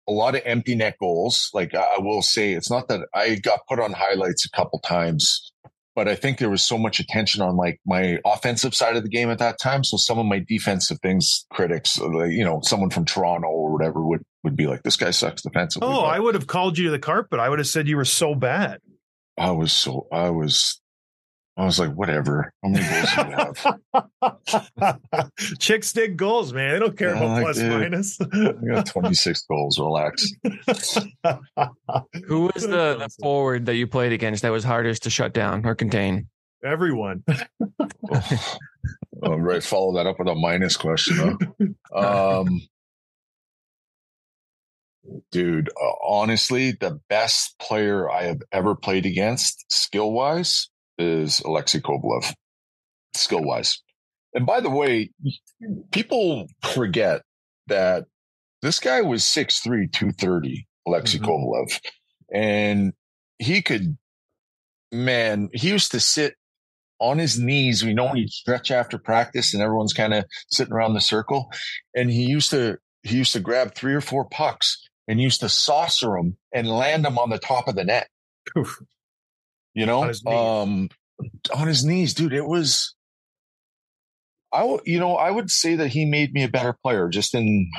[SPEAKER 2] a lot of empty net goals, like I will say, it's not that I got put on highlights a couple times, but I think there was so much attention on like my offensive side of the game at that time. So some of my defensive things, critics, uh, like, you know, someone from Toronto or whatever would, would be like, this guy sucks defensively.
[SPEAKER 1] Oh,
[SPEAKER 2] But
[SPEAKER 1] I would have called you to the carpet. I would have said you were so bad.
[SPEAKER 2] I was so, I was, I was like, whatever. How many goals do you have? (laughs)
[SPEAKER 1] Chicks dig goals, man. They don't care
[SPEAKER 2] Yeah,
[SPEAKER 1] about
[SPEAKER 2] like,
[SPEAKER 1] plus
[SPEAKER 2] dude.
[SPEAKER 1] minus.
[SPEAKER 2] I got 26 goals. Relax.
[SPEAKER 3] Who was the, the forward that you played against that was hardest to shut down or contain?
[SPEAKER 1] Everyone.
[SPEAKER 2] oh, (laughs) right. Follow that up with a minus question. Huh? (laughs) Um, Dude, uh, honestly, the best player I have ever played against, skill wise, is Alexei Kovalev. Skill wise. And by the way, people forget that this guy was 6'3, 230, Alexei mm-hmm. Kovalev. And he could, man, he used to sit on his knees. We know when you stretch after practice and everyone's kind of sitting around the circle. And he used to, he used to grab three or four pucks and used to saucer them and land them on the top of the net. Oof. You know, on um, on his knees, dude. It was, I, you know, I would say that he made me a better player just in,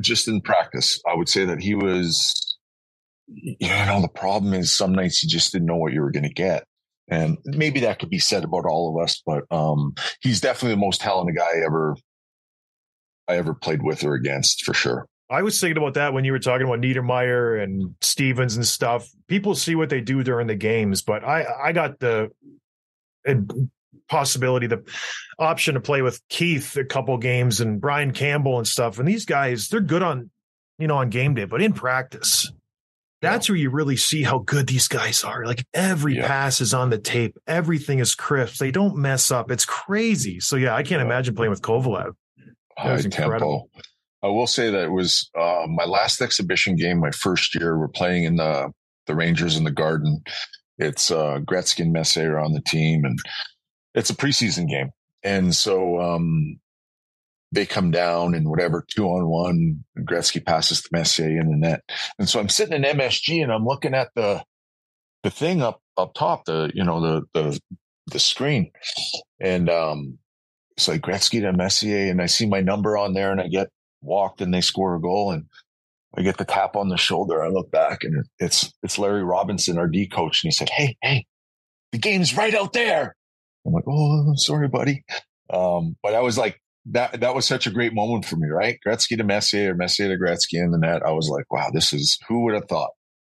[SPEAKER 2] just in practice. I would say that he was, you know, the problem is some nights you just didn't know what you were going to get. And maybe that could be said about all of us, but um, he's definitely the most talented guy I ever I ever played with or against for sure.
[SPEAKER 1] I was thinking about that when you were talking about Niedermayer and Stevens and stuff. People see what they do during the games, but I I got the possibility, the option to play with Keith a couple games and Brian Campbell and stuff. And these guys, they're good on, you know, on game day, but in practice, that's yeah. where you really see how good these guys are. Like every yeah. pass is on the tape, everything is crisp. They don't mess up. It's crazy. So yeah, I can't yeah. imagine playing with Kovalev.
[SPEAKER 2] High tempo. I will say that it was uh, my last exhibition game, my first year. We're playing in the the Rangers in the Garden. It's uh, Gretzky and Messier on the team, and it's a preseason game. And so um, they come down and whatever two on one. Gretzky passes to Messier in the net, and so I'm sitting in MSG and I'm looking at the the thing up up top, the you know the the the screen, and um, it's like Gretzky to Messier, and I see my number on there, and I get walked, and they score a goal, and I get the tap on the shoulder. I look back, and it's it's Larry Robinson, our D coach, and he said, "Hey, hey, the game's right out there." I'm like, "Oh, sorry, buddy," um, but I was like, that that was such a great moment for me, right? Gretzky to Messier, or Messier to Gretzky in the net. I was like, wow, this is who would have thought?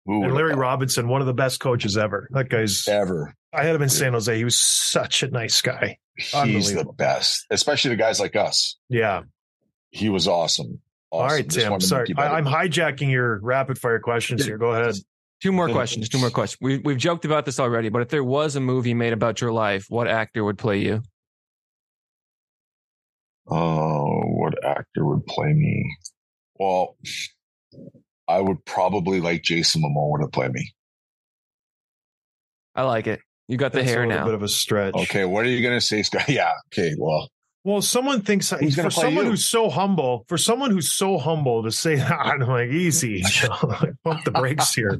[SPEAKER 1] Who and Larry Robinson, one of the best coaches ever. That guy's
[SPEAKER 2] ever.
[SPEAKER 1] I had him in San Jose. He was such a nice guy.
[SPEAKER 2] He's the best, especially the guys like us.
[SPEAKER 1] Yeah,
[SPEAKER 2] he was awesome. awesome.
[SPEAKER 1] All right, Tim. Sorry, I, am hijacking your rapid fire questions here. Go ahead.
[SPEAKER 3] Two more questions. Two more questions. We, we've joked about this already, but if there was a movie made about your life, what actor would play you?
[SPEAKER 2] Oh, what actor would play me? Well, I would probably like Jason Momoa to play me.
[SPEAKER 3] I like it. You got the That's hair now.
[SPEAKER 1] A bit of a stretch.
[SPEAKER 2] Okay, what are you going to say, Scott? (laughs) Yeah. Okay. Well.
[SPEAKER 1] Well, someone thinks he's for someone you? who's so humble, for someone who's so humble to say that, (laughs) I'm like, easy, (laughs) (laughs) pump the brakes here.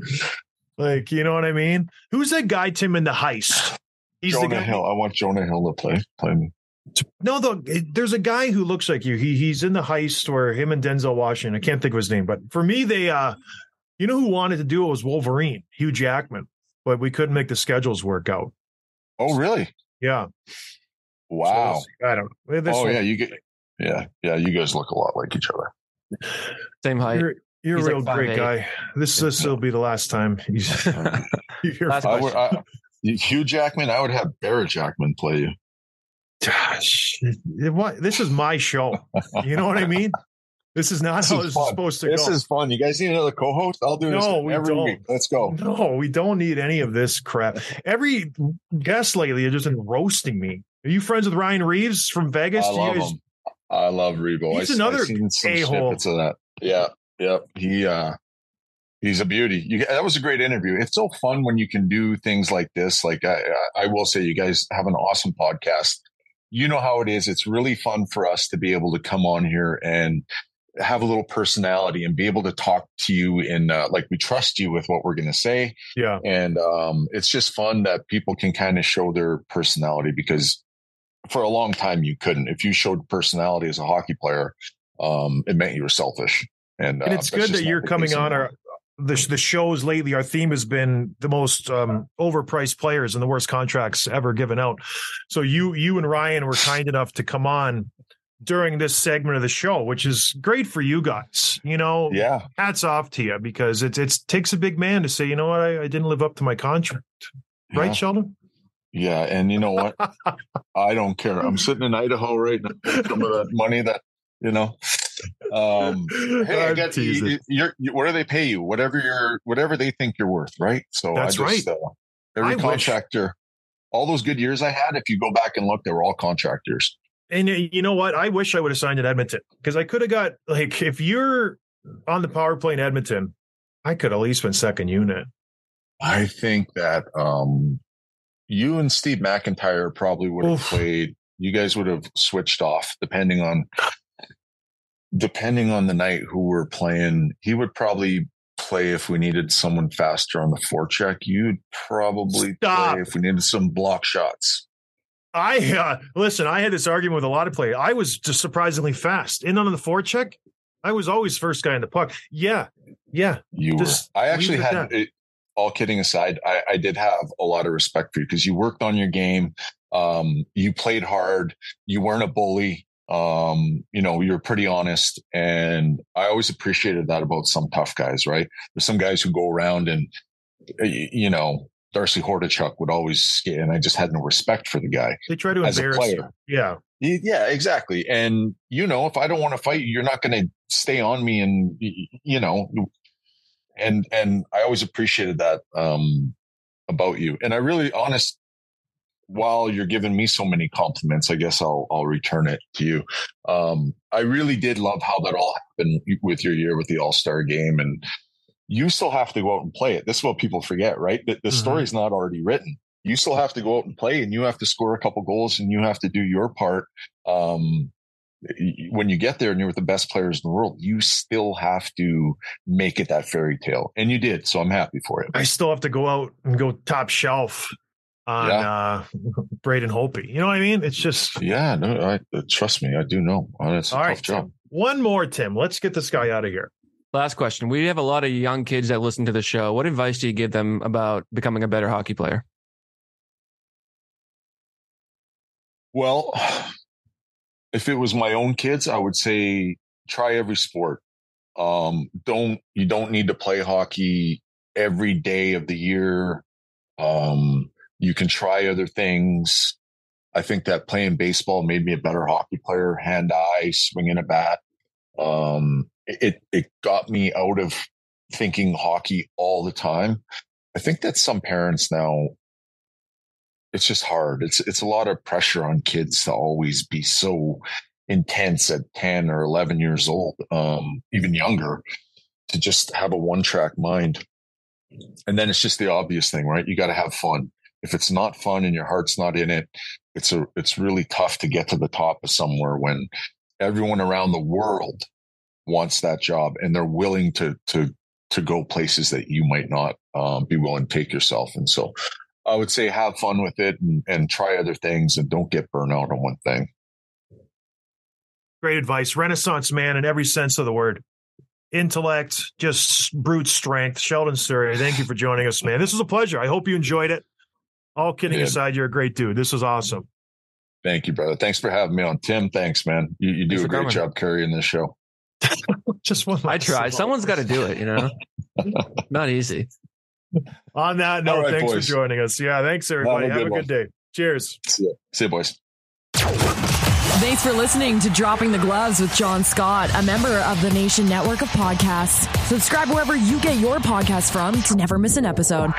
[SPEAKER 1] Like, you know what I mean? Who's that guy, Tim, in the heist?
[SPEAKER 2] He's Jonah the guy. Hill. I want Jonah Hill to play play me.
[SPEAKER 1] No, the, there's a guy who looks like you. He he's in the heist where him and Denzel Washington. I can't think of his name, but for me, they uh, you know who wanted to do it was Wolverine, Hugh Jackman, but we couldn't make the schedules work out.
[SPEAKER 2] Oh, really?
[SPEAKER 1] Yeah.
[SPEAKER 2] Wow.
[SPEAKER 1] So I don't.
[SPEAKER 2] Know. Oh, yeah. You get. Yeah, yeah. You guys look a lot like each other.
[SPEAKER 3] Same height.
[SPEAKER 1] You're, you're a real like great eight. guy. This this will be the last time. (laughs) (laughs)
[SPEAKER 2] last I would, I, Hugh Jackman. I would have Barrett Jackman play you.
[SPEAKER 1] Gosh, what? This is my show. You know what I mean? This is not this how is this fun. is supposed to
[SPEAKER 2] this
[SPEAKER 1] go.
[SPEAKER 2] This is fun. You guys need another co-host? I'll do no, this every don't. week. Let's go.
[SPEAKER 1] No, we don't need any of this crap. Every guest lately has just been roasting me. Are you friends with Ryan Reaves from Vegas?
[SPEAKER 2] I love guys... him. I love Revo.
[SPEAKER 1] He's I, another a-hole.
[SPEAKER 2] Of that. Yeah, yep. He uh he's a beauty. You, that was a great interview. It's so fun when you can do things like this. Like I, I will say, you guys have an awesome podcast you know how it is. It's really fun for us to be able to come on here and have a little personality and be able to talk to you and uh, like we trust you with what we're going to say.
[SPEAKER 1] Yeah.
[SPEAKER 2] And um, it's just fun that people can kind of show their personality because for a long time you couldn't. If you showed personality as a hockey player, um, it meant you were selfish. And,
[SPEAKER 1] and it's uh, good that you're coming on our the the shows lately, our theme has been the most um, overpriced players and the worst contracts ever given out. So you you and Ryan were kind enough to come on during this segment of the show, which is great for you guys. You know,
[SPEAKER 2] yeah,
[SPEAKER 1] hats off to you because it it takes a big man to say, you know what, I, I didn't live up to my contract, right. Sheldon?
[SPEAKER 2] Yeah, and you know what? I don't care. I'm sitting in Idaho right now. Some of that money that you know Um, hey, I get you, you, you, what do they pay you? Whatever you're, whatever they think you're worth, right? So
[SPEAKER 1] that's
[SPEAKER 2] I just,
[SPEAKER 1] right.
[SPEAKER 2] Uh, every
[SPEAKER 1] I
[SPEAKER 2] contractor, wish. all those good years I had, if you go back and look, they were all contractors.
[SPEAKER 1] And uh, you know what? I wish I would have signed at Edmonton because I could have got like if you're on the power play in Edmonton, I could at least been second unit.
[SPEAKER 2] I think that um, you and Steve MacIntyre probably would have Oof. played. You guys would have switched off depending on depending on the night who we're playing. He would probably play if we needed someone faster on the forecheck. You'd probably Stop. play if we needed some block shots.
[SPEAKER 1] I uh, listen. I had this argument with a lot of players. I was just surprisingly fast in on the forecheck. I was always first guy in the puck. Yeah, yeah.
[SPEAKER 2] You were. I actually had. It, all kidding aside, I, I, did have a lot of respect for you because you worked on your game. Um, you played hard. You weren't a bully. Um, you know, you're pretty honest. And I always appreciated that about some tough guys, right? There's some guys who go around and, you know, Darcy Hordichuk would always and I just had no respect for the guy.
[SPEAKER 1] They try to as embarrass a player. You. Yeah.
[SPEAKER 2] Yeah, exactly. And you know, if I don't want to fight you, you're not going to stay on me and you know, and and I always appreciated that um about you. And I really honest while you're giving me so many compliments, I guess I'll I'll return it to you. Um I really did love how that all happened with your year with the All-Star game and you still have to go out and play it. This is what people forget, right? The, the mm-hmm. story is not already written. You still have to go out and play and you have to score a couple goals and you have to do your part. Um, when you get there and you're with the best players in the world, you still have to make it that fairy tale. And you did. So I'm happy for it.
[SPEAKER 1] I still have to go out and go top shelf on yeah. uh, Braden Holtby. You know what I mean? It's just.
[SPEAKER 2] Yeah, no, I, uh, trust me. I do know. It's a All tough right, job.
[SPEAKER 1] One more, Tim. Let's get this guy out of here.
[SPEAKER 3] Last question. We have a lot of young kids that listen to the show. What advice do you give them about becoming a better hockey player?
[SPEAKER 2] Well, if it was my own kids, I would say try every sport. Um, don't you don't need to play hockey every day of the year. Um, you can try other things. I think that playing baseball made me a better hockey player, hand eye, swinging a bat. Um, it it got me out of thinking hockey all the time. I think that some parents now it's just hard. It's it's a lot of pressure on kids to always be so intense at 10 or 11 years old, um, even younger, to just have a one track mind. And then it's just the obvious thing, right? You got to have fun. If it's not fun and your heart's not in it, it's a, it's really tough to get to the top of somewhere when everyone around the world wants that job and they're willing to to to go places that you might not um, be willing to take yourself. And so I would say have fun with it and, and try other things and don't get burned out on one thing.
[SPEAKER 1] Great advice. Renaissance man in every sense of the word. Intellect, just brute strength. Sheldon Souray, thank you for joining us, man. This was a pleasure. I hope you enjoyed it. All kidding yeah. aside, you're a great dude. This was awesome.
[SPEAKER 2] Thank you, brother. Thanks for having me on. Tim, thanks, man. You, you do a great coming. job carrying this show. (laughs)
[SPEAKER 1] Just one.
[SPEAKER 3] I try. Someone's got to do it. You know, (laughs) not easy.
[SPEAKER 1] On that note, right, thanks boys. for joining us. Yeah, thanks everybody. Have a, Have a good day. Cheers.
[SPEAKER 2] See you, See you boys.
[SPEAKER 4] Thanks for listening to Dropping the Gloves with John Scott, a member of the Nation Network of Podcasts. Subscribe wherever you get your podcasts from to never miss an episode.